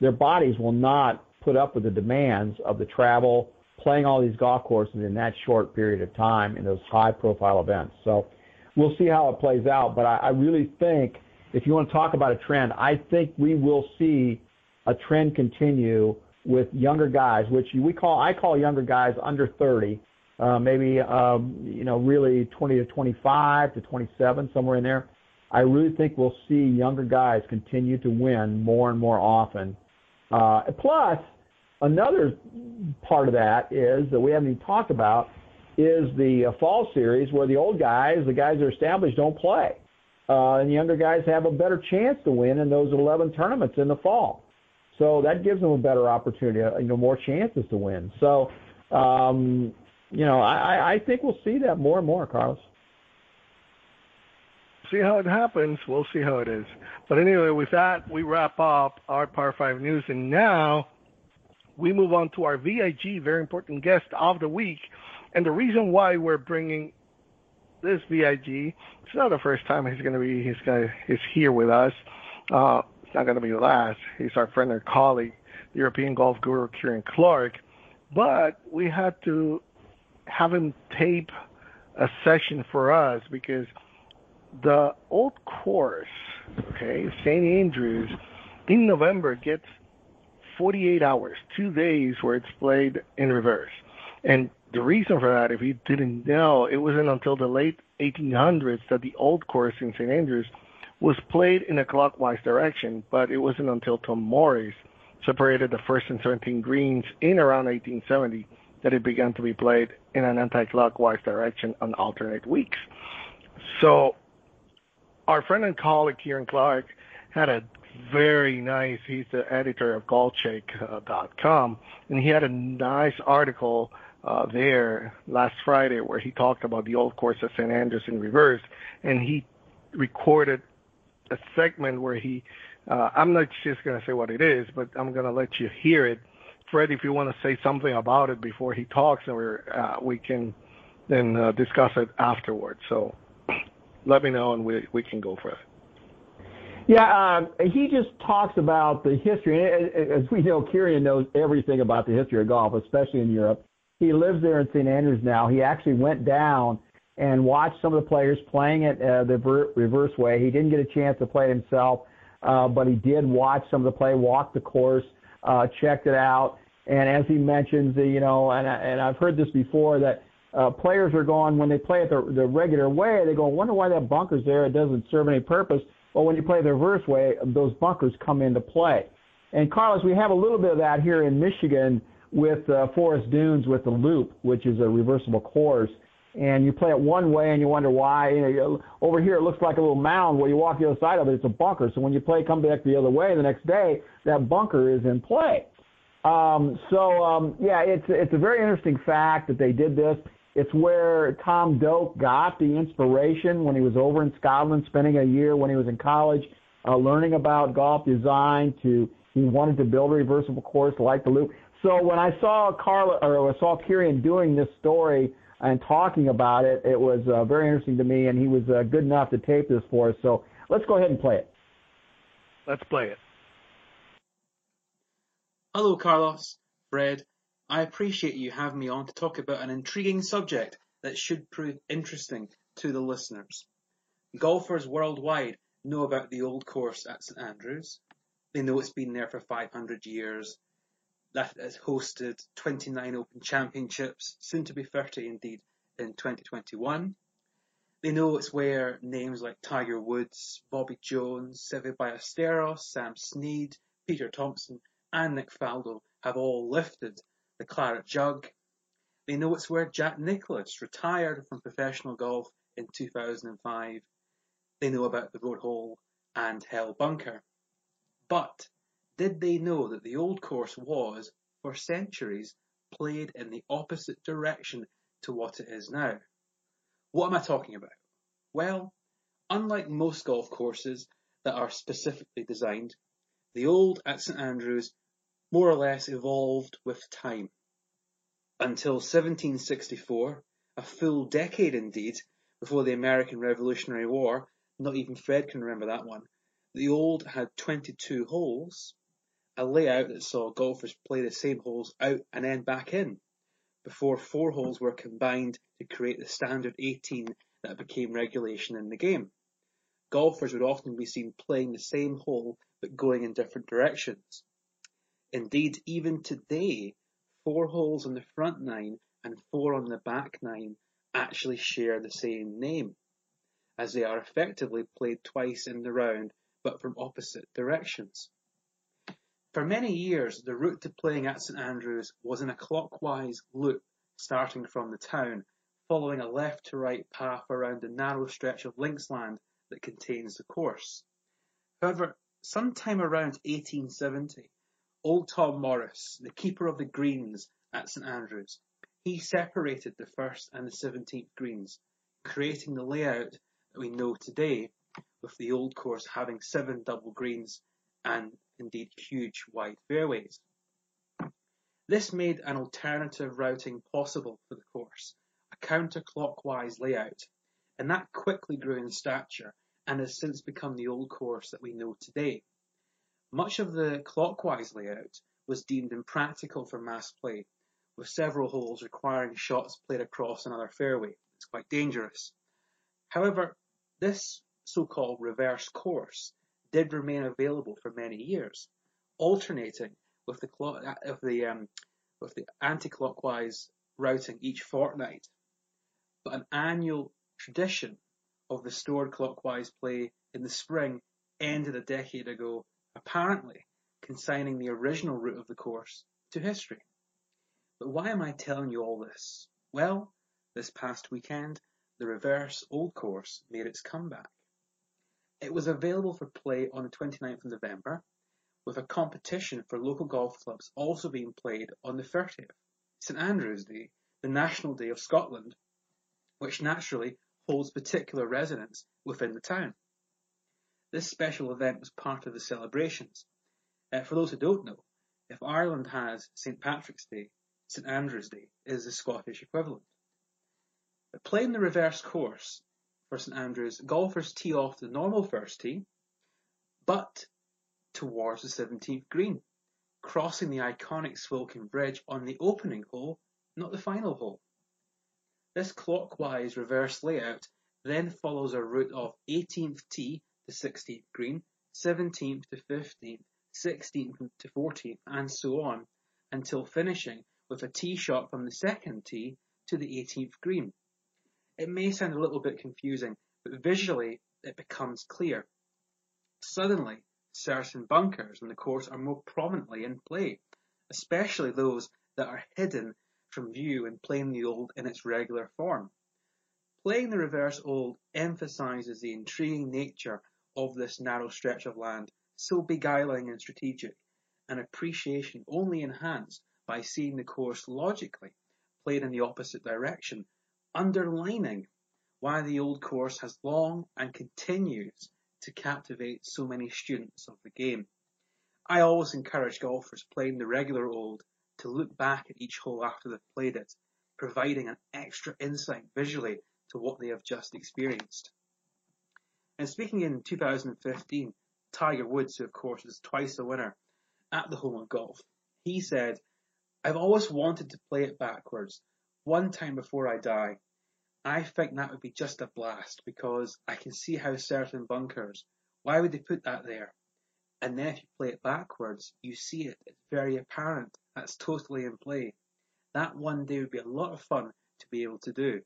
their bodies will not put up with the demands of the travel, playing all these golf courses in that short period of time in those high profile events. So we'll see how it plays out. But I, I really think if you want to talk about a trend, I think we will see a trend continue with younger guys, which we call I call younger guys under 30, uh, maybe um, you know really 20 to 25 to 27 somewhere in there. I really think we'll see younger guys continue to win more and more often. Uh, plus, another part of that is that we haven't even talked about is the uh, fall series where the old guys, the guys that are established, don't play, uh, and younger guys have a better chance to win in those 11 tournaments in the fall. So that gives them a better opportunity, uh, you know, more chances to win. So, um, you know, I, I think we'll see that more and more, Carlos. See how it happens. We'll see how it is. But anyway, with that, we wrap up our Par 5 news. And now we move on to our VIG, very important guest of the week. And the reason why we're bringing this VIG, it's not the first time he's going to be, he's going he's here with us. Uh, it's not going to be the last. He's our friend and colleague, the European golf guru, Kieran Clark. But we had to have him tape a session for us because the old course, okay, St. Andrews, in November gets 48 hours, two days where it's played in reverse. And the reason for that, if you didn't know, it wasn't until the late 1800s that the old course in St. Andrews was played in a clockwise direction, but it wasn't until Tom Morris separated the first and 17 greens in around 1870 that it began to be played in an anti-clockwise direction on alternate weeks. So our friend and colleague Kieran Clark had a very nice, he's the editor of golfshake.com, uh, and he had a nice article uh, there last Friday where he talked about the old course of St. Andrews in reverse, and he recorded a segment where he, uh, I'm not just going to say what it is, but I'm going to let you hear it. Fred, if you want to say something about it before he talks, and we uh, we can then uh, discuss it afterwards. So (clears throat) let me know, and we we can go for it. Yeah, uh, he just talks about the history. As we know, Kieran knows everything about the history of golf, especially in Europe. He lives there in St. Andrews now. He actually went down and watched some of the players playing it uh, the reverse way. He didn't get a chance to play it himself, uh, but he did watch some of the play, walked the course, uh, checked it out. And as he mentions, you know, and, and I've heard this before that uh, players are going when they play it the, the regular way, they go, wonder why that bunker's there. It doesn't serve any purpose. But when you play the reverse way, those bunkers come into play. And Carlos, we have a little bit of that here in Michigan with uh, Forest Dunes with the Loop, which is a reversible course and you play it one way and you wonder why. You know, over here it looks like a little mound. Where you walk the other side of it, it's a bunker. So when you play come back the other way the next day, that bunker is in play. Um, so um, yeah, it's it's a very interesting fact that they did this. It's where Tom Doak got the inspiration when he was over in Scotland, spending a year when he was in college, uh, learning about golf design. To he wanted to build a reversible course like the Loop. So when I saw Carla or I saw Kieran doing this story and talking about it. It was uh, very interesting to me, and he was uh, good enough to tape this for us. So let's go ahead and play it. Let's play it. Hello, Carlos, Fred. I appreciate you having me on to talk about an intriguing subject that should prove interesting to the listeners. Golfers worldwide know about the old course at St Andrews. They know it's been there for 500 years that has hosted 29 Open Championships, soon to be 30 indeed, in 2021. They know it's where names like Tiger Woods, Bobby Jones, Seve Ballesteros, Sam Snead, Peter Thomson, and Nick Faldo have all lifted the claret jug. They know it's where Jack Nicklaus retired from professional golf in 2005. They know about the Road Hole and Hell Bunker. But did they know that the old course was, for centuries, played in the opposite direction to what it is now? What am I talking about? Well, unlike most golf courses that are specifically designed The old at St Andrews more or less evolved with time. Until 1764, a full decade indeed, before the American Revolutionary War, not even Fred can remember that one, the old had 22 holes, a layout that saw golfers play the same holes out and then back in, before four holes were combined to create the standard 18 that became regulation in the game. Golfers would often be seen playing the same hole but going in different directions. Indeed, even today, four holes on the front nine and four on the back nine actually share the same name, as they are effectively played twice in the round but from opposite directions. For many years, the route to playing at St Andrews was in a clockwise loop starting from the town, following a left to right path around the narrow stretch of linksland that contains the course. However, sometime around 1870, old Tom Morris, the keeper of the greens at St Andrews, he separated the first and the 17th greens, creating the layout that we know today, with the old course having seven double greens and indeed huge wide fairways. This made an alternative routing possible for the course, a counterclockwise layout, and that quickly grew in stature and has since become the old course that we know today. Much of the clockwise layout was deemed impractical for mass play, with several holes requiring shots played across another fairway. It's quite dangerous. However, this so-called reverse course did remain available for many years, alternating with the clock, uh, the um, with the anti-clockwise routing each fortnight. But an annual tradition of restored clockwise play in the spring ended a decade ago, apparently consigning the original route of the course to history. But why am I telling you all this? Well, this past weekend, the reverse old course made its comeback. It was available for play on the 29th of November, with a competition for local golf clubs also being played on the 30th, St Andrew's Day, the national day of Scotland, which naturally holds particular resonance within the town. This special event was part of the celebrations. Uh, for those who don't know, if Ireland has St Patrick's Day, St Andrew's Day is the Scottish equivalent. But playing the reverse course for St Andrews, golfers tee off the normal first tee, but towards the 17th green, crossing the iconic Swilcan Bridge on the opening hole, not the final hole. This clockwise reverse layout then follows a route of 18th tee to 16th green, 17th to 15th, 16th to 14th, and so on, until finishing with a tee shot from the second tee to the 18th green. It may sound a little bit confusing, but visually it becomes clear. Suddenly, certain bunkers on the course are more prominently in play, especially those that are hidden from view when playing the old in its regular form. Playing the reverse old emphasizes the intriguing nature of this narrow stretch of land, so beguiling and strategic, an appreciation only enhanced by seeing the course logically played in the opposite direction underlining why the old course has long and continues to captivate so many students of the game. I always encourage golfers playing the regular old to look back at each hole after they've played it, providing an extra insight visually to what they have just experienced. And speaking in 2015, Tiger Woods, who of course is twice a winner at the home of golf, he said, I've always wanted to play it backwards one time before I die. I think that would be just a blast because I can see how certain bunkers, why would they put that there? And then if you play it backwards, you see it. It's very apparent. That's totally in play. That one day would be a lot of fun to be able to do.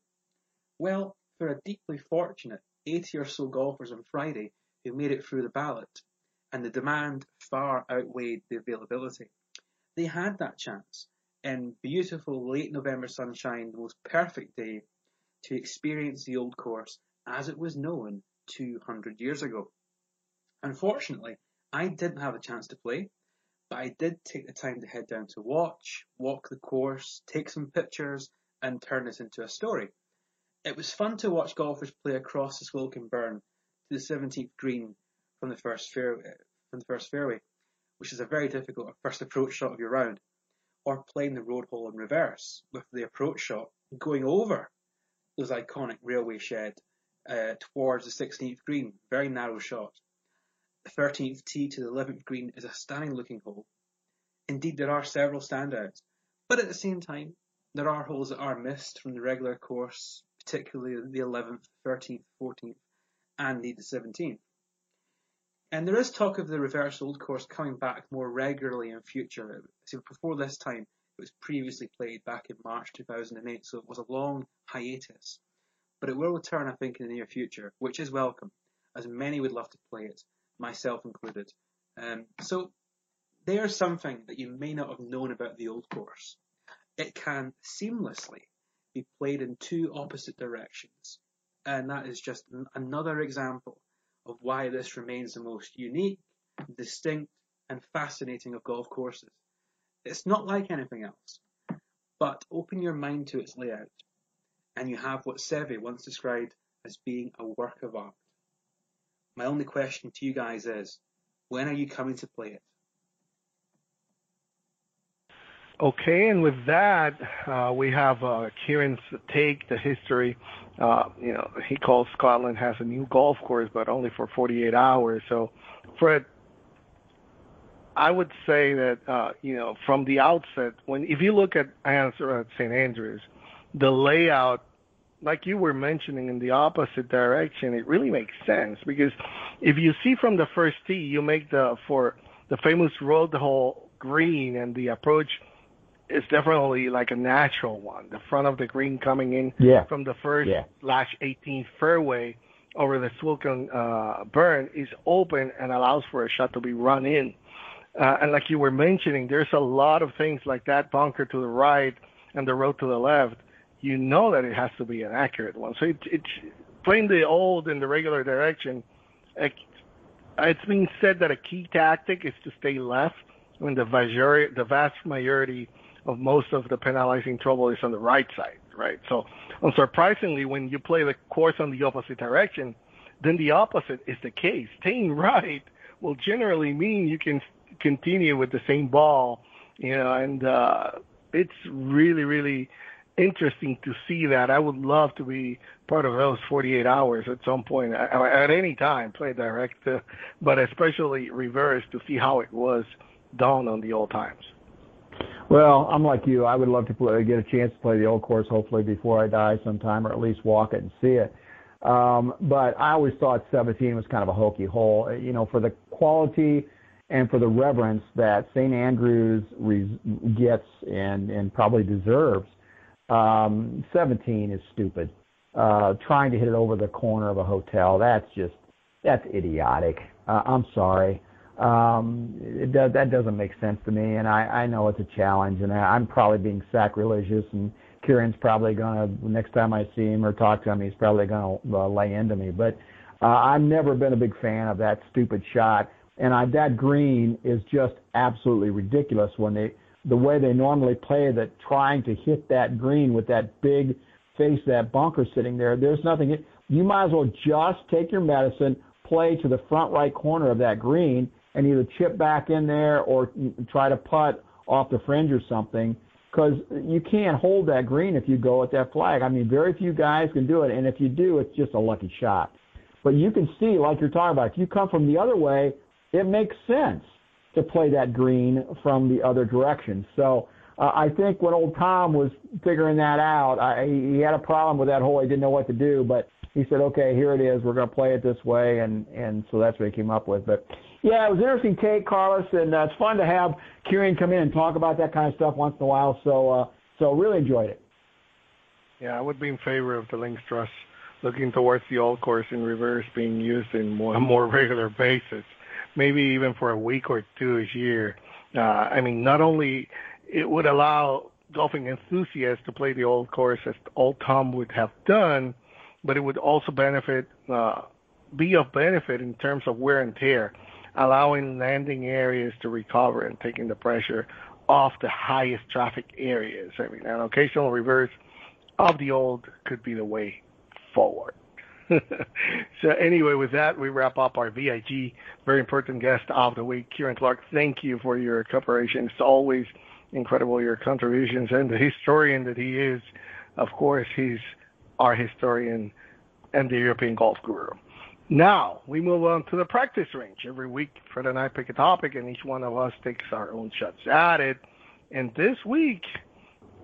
Well, for a deeply fortunate 80 or so golfers on Friday who made it through the ballot, and the demand far outweighed the availability, they had that chance in beautiful late November sunshine, the most perfect day to experience the old course as it was known 200 years ago. Unfortunately, I didn't have a chance to play, but I did take the time to head down to watch, walk the course, take some pictures, and turn this into a story. It was fun to watch golfers play across the Swilcan Burn to the 17th green from the first fairway, from the first fairway, which is a very difficult first approach shot of your round, or playing the road hole in reverse with the approach shot going over those iconic railway shed uh, towards the 16th green, very narrow shot. The 13th tee to the 11th green is a stunning looking hole. Indeed, there are several standouts, but at the same time, there are holes that are missed from the regular course, particularly the 11th, 13th, 14th, and the 17th. And there is talk of the reverse old course coming back more regularly in future. So before this time, it was previously played back in March 2008, so it was a long hiatus. But it will return, I think, in the near future, which is welcome, as many would love to play it, myself included. Um, so there's something that you may not have known about the old course. It can seamlessly be played in two opposite directions. And that is just another example of why this remains the most unique, distinct, and fascinating of golf courses. It's not like anything else, but open your mind to its layout, and you have what Seve once described as being a work of art. My only question to you guys is, when are you coming to play it? Okay, and with that, uh, we have uh, Kieran's take, the history. Uh, you know, he calls Scotland has a new golf course, but only for 48 hours. So, Fred, I would say that uh, you know from the outset, when if you look at St Andrews, the layout, like you were mentioning, in the opposite direction, it really makes sense because if you see from the first tee, you make the for the famous road hole green and the approach is definitely like a natural one. The front of the green coming in yeah. from the first yeah. slash 18th fairway over the Swilcan uh, burn is open and allows for a shot to be run in. Uh, and like you were mentioning, there's a lot of things like that bunker to the right and the road to the left. You know that it has to be an accurate one. So it, it's playing the old in the regular direction. It, it's been said that a key tactic is to stay left when the majority, the vast majority of most of the penalizing trouble is on the right side, right? So unsurprisingly, when you play the course on the opposite direction, then the opposite is the case. (laughs) Staying right will generally mean you can continue with the same ball, you know, and uh, it's really, really interesting to see that. I would love to be part of those 48 hours at some point, at any time, play direct, uh, but especially reverse to see how it was done on the old times. Well, I'm like you. I would love to play, get a chance to play the old course, hopefully before I die sometime, or at least walk it and see it. Um, but I always thought 17 was kind of a hokey hole. You know, for the quality and for the reverence that St. Andrews re- gets and and probably deserves, um, 17 is stupid. Uh, trying to hit it over the corner of a hotel, that's just that's idiotic. Uh, I'm sorry um, it does, that doesn't make sense to me. And I, I know it's a challenge, and I, I'm probably being sacrilegious. And Kieran's probably gonna next time I see him or talk to him, he's probably gonna uh, lay into me. But uh, I've never been a big fan of that stupid shot. And I, that green is just absolutely ridiculous when they the way they normally play that trying to hit that green with that big face that bunker sitting there. There's nothing. You might as well just take your medicine, play to the front right corner of that green, and either chip back in there or try to putt off the fringe or something because you can't hold that green if you go at that flag. I mean, very few guys can do it, and if you do, it's just a lucky shot. But you can see, like you're talking about, if you come from the other way, it makes sense to play that green from the other direction. So uh, I think when old Tom was figuring that out, I, he had a problem with that hole. He didn't know what to do, but he said, "Okay, here it is. We're going to play it this way," and and so that's what he came up with. But yeah, it was an interesting take, Carlos, and uh, it's fun to have Kieran come in and talk about that kind of stuff once in a while. So, uh, so really enjoyed it. Yeah, I would be in favor of the Links Trust looking towards the old course in reverse being used in more, a more (laughs) regular basis, maybe even for a week or two a year. Uh, I mean, not only it would allow golfing enthusiasts to play the old course as old Tom would have done, but it would also benefit, uh, be of benefit in terms of wear and tear allowing landing areas to recover and taking the pressure off the highest traffic areas. I mean, an occasional reverse of the old could be the way forward. (laughs) so anyway, with that, we wrap up our VIG, very important guest of the week, Kieran Clark. Thank you for your cooperation. It's always incredible your contributions and the historian that he is. Of course, he's our historian and the European golf guru. Now we move on to the practice range. Every week, Fred and I pick a topic, and each one of us takes our own shots at it. And this week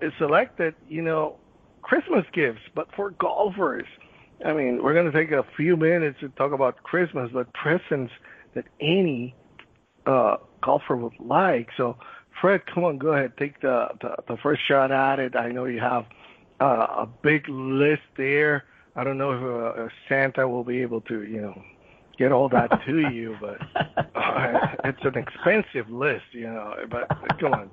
is selected, you know, Christmas gifts, but for golfers. I mean, we're going to take a few minutes to talk about Christmas, but presents that any uh, golfer would like. So, Fred, come on, go ahead, take the the, the first shot at it. I know you have uh, a big list there. I don't know if uh, Santa will be able to, you know, get all that to you, but (laughs) uh, it's an expensive list, you know. But come on,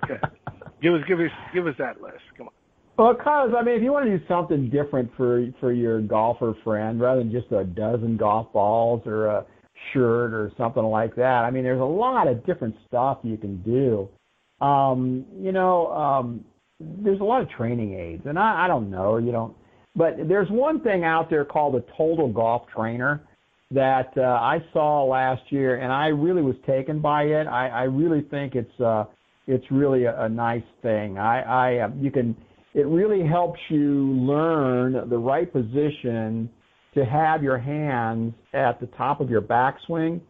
give us, give us, give us that list. Come on. Well, cause I mean, if you want to do something different for for your golfer friend, rather than just a dozen golf balls or a shirt or something like that, I mean, there's a lot of different stuff you can do. Um, you know, um, there's a lot of training aids, and I, I don't know, you don't, but there's one thing out there called a Total Golf Trainer that uh, I saw last year, and I really was taken by it. I, I really think it's uh, it's really a, a nice thing. I, I uh, you can it really helps you learn the right position to have your hands at the top of your backswing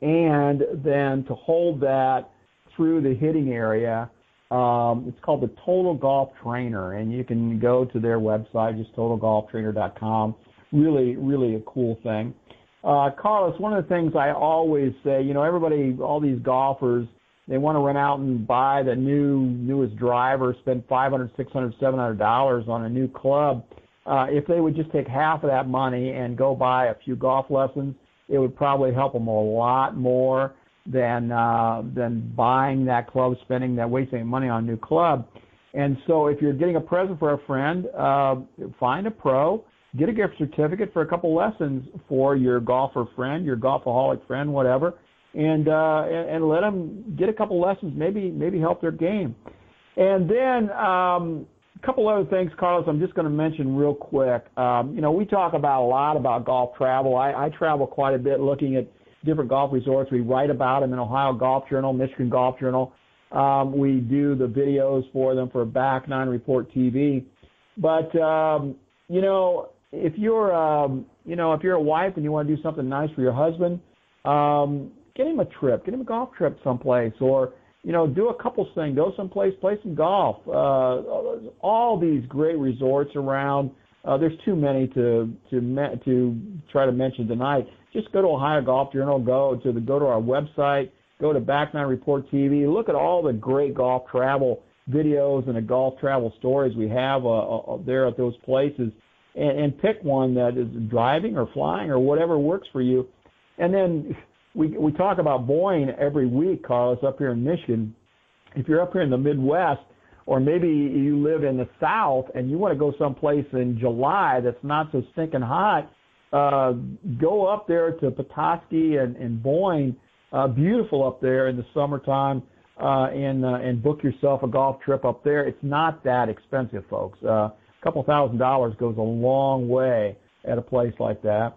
and then to hold that through the hitting area. Um, it's called the Total Golf Trainer, and you can go to their website, just totalgolftrainer.com. Really, really a cool thing. Uh, Carlos, one of the things I always say, you know, everybody, all these golfers, they want to run out and buy the new newest driver, spend five hundred, six hundred, seven hundred dollars on a new club. Uh, if they would just take half of that money and go buy a few golf lessons, it would probably help them a lot more than uh, than buying that club, spending that wasting money on a new club. And so, if you're getting a present for a friend, uh, find a pro, get a gift certificate for a couple lessons for your golfer friend, your golfaholic friend, whatever and uh, and, and let them get a couple lessons, maybe maybe help their game. And then um, a couple other things, Carlos. I'm just going to mention real quick. Um, you know, we talk about a lot about golf travel. I, I travel quite a bit, looking at different golf resorts. We write about them in Ohio Golf Journal, Michigan Golf Journal. Um, we do the videos for them for Back Nine Report TV. But um, you know, if you're um, you know if you're a wife and you want to do something nice for your husband, um, get him a trip, get him a golf trip someplace, or you know, do a couple things, go someplace, play some golf. Uh, all these great resorts around. Uh, there's too many to to me- to try to mention tonight. Just go to Ohio Golf Journal, go to the go to our website, go to Back Nine Report TV, look at all the great golf travel videos and the golf travel stories we have uh, uh, there at those places, and, and pick one that is driving or flying or whatever works for you, and then we we talk about Boyne every week, Carlos, up here in Michigan. If you're up here in the Midwest, or maybe you live in the South and you want to go someplace in July that's not so stinking hot, uh, go up there to Petoskey and, and Boyne. Uh, beautiful up there in the summertime, uh, and uh, and book yourself a golf trip up there. It's not that expensive, folks. Uh, a couple thousand dollars goes a long way at a place like that.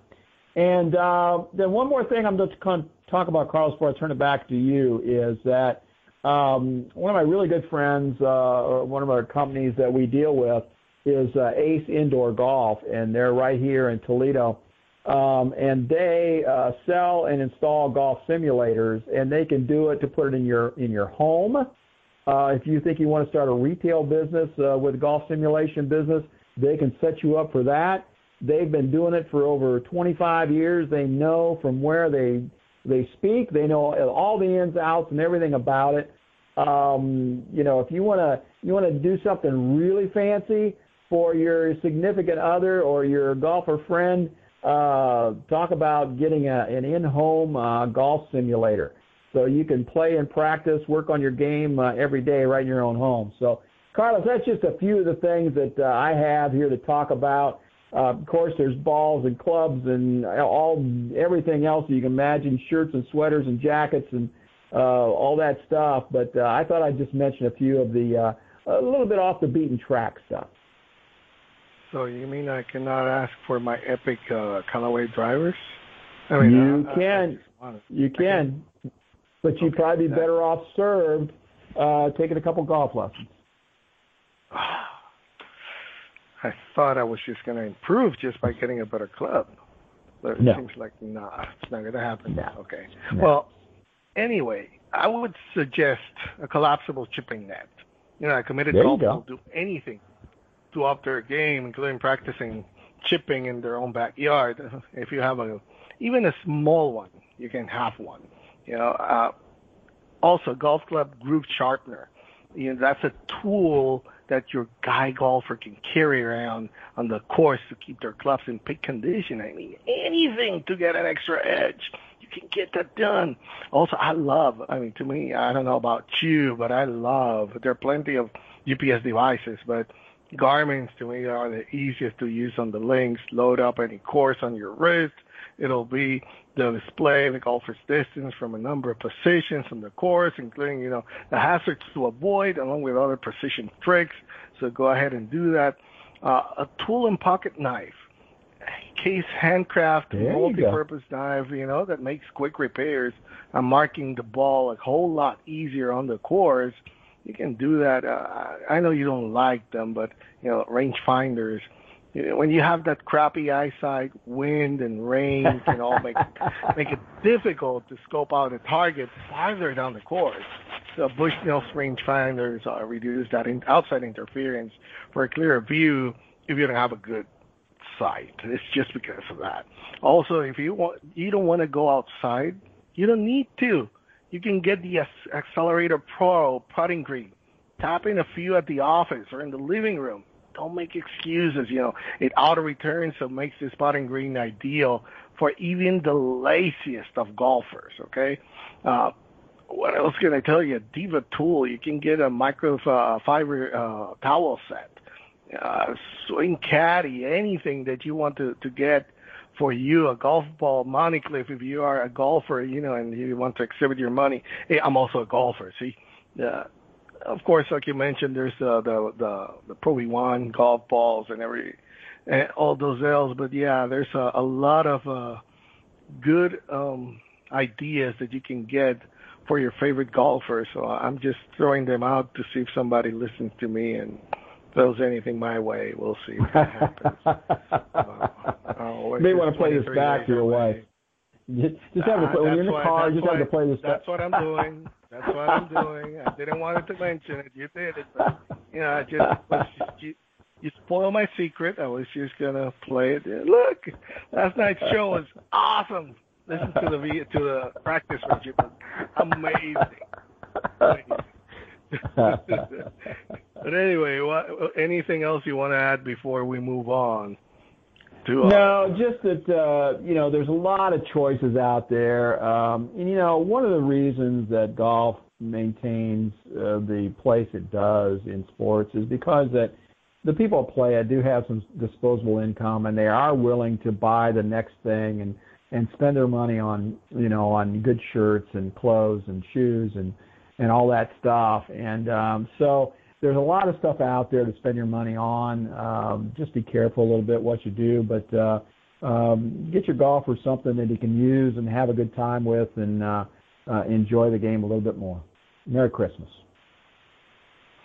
And uh, then one more thing I'm going to talk about, Carlos, before I turn it back to you, is that um, one of my really good friends, uh, one of our companies that we deal with, is uh, Ace Indoor Golf, and they're right here in Toledo. Um, and they uh, sell and install golf simulators, and they can do it to put it in your in your home. Uh, if you think you want to start a retail business uh, with golf simulation business, they can set you up for that. They've been doing it for over 25 years. They know from where they they speak. They know all the ins, outs, and everything about it. Um, you know, if you want to you want to do something really fancy for your significant other or your golfer friend, uh, talk about getting a, an in-home uh, golf simulator so you can play and practice, work on your game uh, every day right in your own home. So, Carlos, that's just a few of the things that uh, I have here to talk about. Uh, of course, there's balls and clubs and all everything else you can imagine, shirts and sweaters and jackets and uh, all that stuff. But uh, I thought I'd just mention a few of the uh, a little bit off the beaten track stuff. So you mean I cannot ask for my epic uh, Callaway drivers? I mean, you I, can, I, you can, but you'd probably be better off served uh, taking a couple golf lessons. (sighs) I thought I was just going to improve just by getting a better club, but it No. seems like nah, it's not going to happen. No. Okay. No. Well, anyway, I would suggest a collapsible chipping net. You know, a committed golfer will do anything to up their game, including practicing chipping in their own backyard. If you have a even a small one, you can have one. You know, uh, also golf club groove sharpener. You know, that's a tool that your guy golfer can carry around on the course to keep their clubs in peak condition. I mean, anything to get an extra edge. You can get that done. Also, I love, I mean, to me, I don't know about you, but I love, there are plenty of GPS devices, but Garmin's to me are the easiest to use on the links. Load up any course on your wrist. It'll be the display the golfer's distance from a number of positions on the course, including, you know, the hazards to avoid along with other precision tricks. So go ahead and do that. Uh, a tool and pocket knife. Case handcraft There you go. multi-purpose knife, you know, that makes quick repairs and marking the ball a whole lot easier on the course. You can do that. Uh, I know you don't like them, but you know, range finders. You know, when you have that crappy eyesight, wind and rain can all make (laughs) make it difficult to scope out a target farther down the course. So Bushnell's rangefinders uh, reduce that in, outside interference for a clearer view if you don't have a good sight. It's just because of that. Also, if you want, you don't want to go outside, you don't need to. You can get the Ac- Accelerator Pro putting green, tap in a few at the office or in the living room. Don't make excuses. You know, it auto returns, so makes this putting green ideal for even the laziest of golfers. Okay. Uh, what else can I tell you? Divot Tool. You can get a micro uh, uh, towel set, uh, swing caddy, anything that you want to to get for you, a golf ball, Moneycliff. If you are a golfer, you know, and you want to exhibit your money. Hey, I'm also a golfer. See, uh, of course, like you mentioned, there's uh, the the the Pro V1 golf balls and every and all those L's. But yeah, there's a, a lot of uh, good um, ideas that you can get for your favorite golfer. So I'm just throwing them out to see if somebody listens to me and throws anything my way. We'll see what happens. (laughs) Uh, oh, it's May want to play this back to your away. wife. Just, just have to Uh, play, when you're in the car. Just have to play this. That's what I'm doing. That's what I'm doing. I didn't want to mention it. You did it, but you know, I just was you, you spoiled my secret. I was just gonna play it. Look, last night's show was awesome. Listen to the to the practice was amazing. (laughs) Amazing. (laughs) but anyway, what, anything else you want to add before we move on? To, uh, No, just that uh, you know, there's a lot of choices out there, um, and you know, one of the reasons that golf maintains uh, the place it does in sports is because that the people that play it do have some disposable income, and they are willing to buy the next thing and and spend their money on you know on good shirts and clothes and shoes and and all that stuff, and um, so there's a lot of stuff out there to spend your money on. Um, just be careful a little bit what you do, but uh, um, get your golfer something that he can use and have a good time with, and uh, uh, enjoy the game a little bit more. Merry Christmas.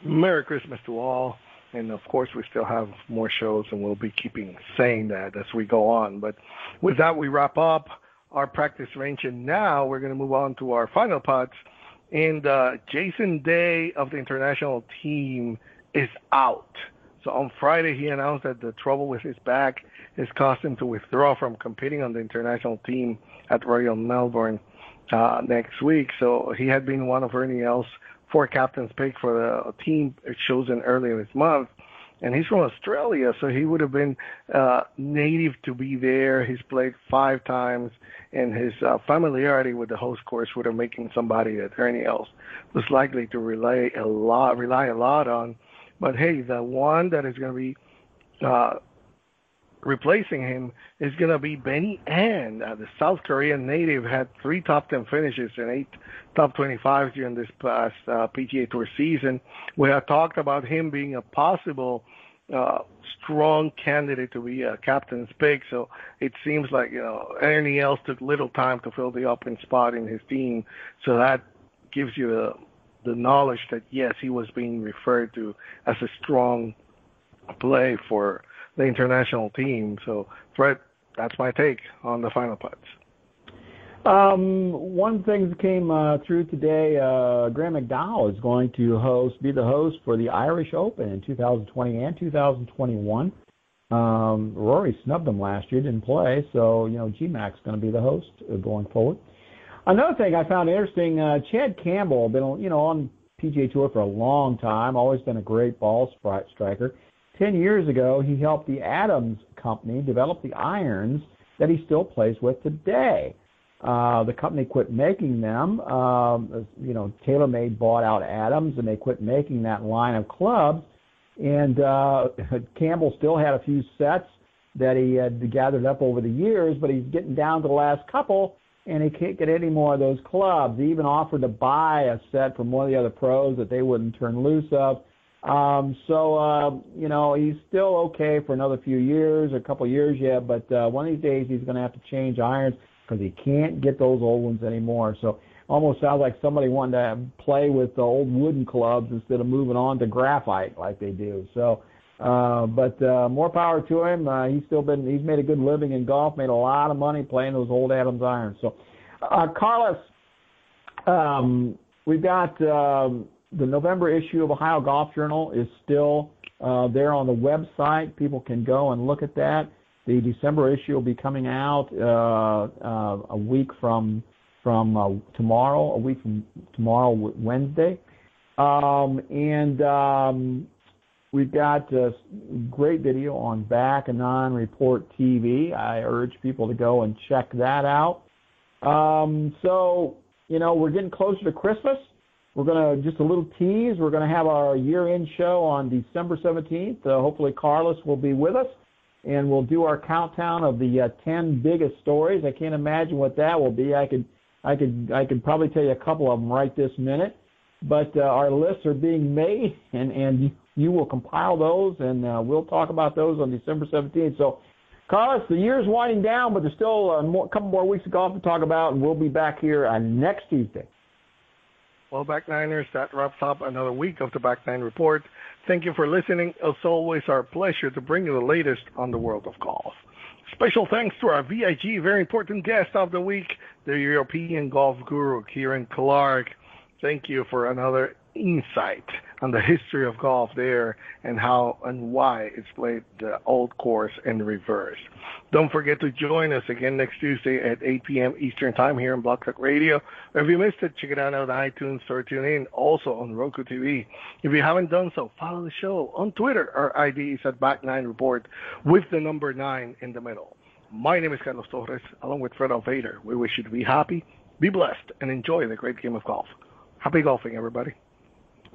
Merry Christmas to all. And of course, we still have more shows, and we'll be keeping saying that as we go on. But with that, we wrap up our practice range, and now we're going to move on to our final putts. And uh, Jason Day of the international team is out. So on Friday, he announced that the trouble with his back has caused him to withdraw from competing on the international team at Royal Melbourne uh, next week. So he had been one of Ernie Els' four captains pick for the team chosen earlier this month. And he's from Australia, so he would have been uh, native to be there. He's played five times, and his uh, familiarity with the host course would have him somebody that Ernie Els was likely to rely a lot, rely a lot on. But hey, the one that is going to be uh, replacing him is going to be Benny An. Uh, the South Korean native had three top 10 finishes and eight top 25s during this past uh, PGA Tour season. We have talked about him being a possible uh, strong candidate to be uh, a captain's pick. So it seems like you know Ernie Els took little time to fill the open spot in his team. So that gives you the the knowledge that yes, he was being referred to as a strong play for the international team. So Fred, that's my take on the final putts. Um, one thing that came uh, through today, uh, Graham McDowell is going to host, be the host for the Irish Open in 2020 and 2021. Um, Rory snubbed him last year, didn't play, so you know GMAC's going to be the host uh, going forward. Another thing I found interesting, uh, Chad Campbell, been you know on PGA Tour for a long time, always been a great ball striker. Ten years ago, he helped the Adams Company develop the irons that he still plays with today. Uh, the company quit making them. Um, you know, TaylorMade bought out Adams, and they quit making that line of clubs. And uh, (laughs) Campbell still had a few sets that he had gathered up over the years, but he's getting down to the last couple, and he can't get any more of those clubs. He even offered to buy a set from one of the other pros that they wouldn't turn loose of. Um, so uh, you know he's still okay for another few years, a couple years yet, but uh, one of these days he's going to have to change irons because he can't get those old ones anymore. So almost sounds like somebody wanted to play with the old wooden clubs instead of moving on to graphite like they do. So, uh, but uh, more power to him. Uh, he's still been he's made a good living in golf, made a lot of money playing those old Adams irons. So, uh, Carlos, um, we've got um, the November issue of Ohio Golf Journal is still uh, there on the website. People can go and look at that. The December issue will be coming out uh, uh, a week from from uh, tomorrow, a week from tomorrow, Wednesday, um, and um, we've got a great video on Back Nine Report TV. I urge people to go and check that out. Um, so you know we're getting closer to Christmas. We're going to just a little tease. We're going to have our year-end show on December 17th. Uh, hopefully, Carlos will be with us and we'll do our countdown of the uh, 10 biggest stories. I can't imagine what that will be. I could, I could, I could probably tell you a couple of them right this minute. But uh, our lists are being made, and and you will compile those, and uh, we'll talk about those on December 17th. So, Carlos, the year's winding down, but there's still a more, couple more weeks of golf to talk about, and we'll be back here on uh, next Tuesday. Well, Back Niners, that wraps up another week of the Back Nine Report. Thank you for listening. It's always our pleasure to bring you the latest on the world of golf. Special thanks to our VIG, very important guest of the week, the European golf guru, Kieran Clark. Thank you for another insight on the history of golf there and how and why it's played the old course in reverse. Don't forget to join us again next Tuesday at 8 p.m. Eastern Time here on Blog Talk Radio. If you missed it, check it out on iTunes or tune in also on Roku TV. If you haven't done so, follow the show on Twitter. Our ID is at Back9 Report with the number 9 in the middle. My name is Carlos Torres, along with Fred Altvater. We wish you to be happy, be blessed, and enjoy the great game of golf. Happy golfing, everybody.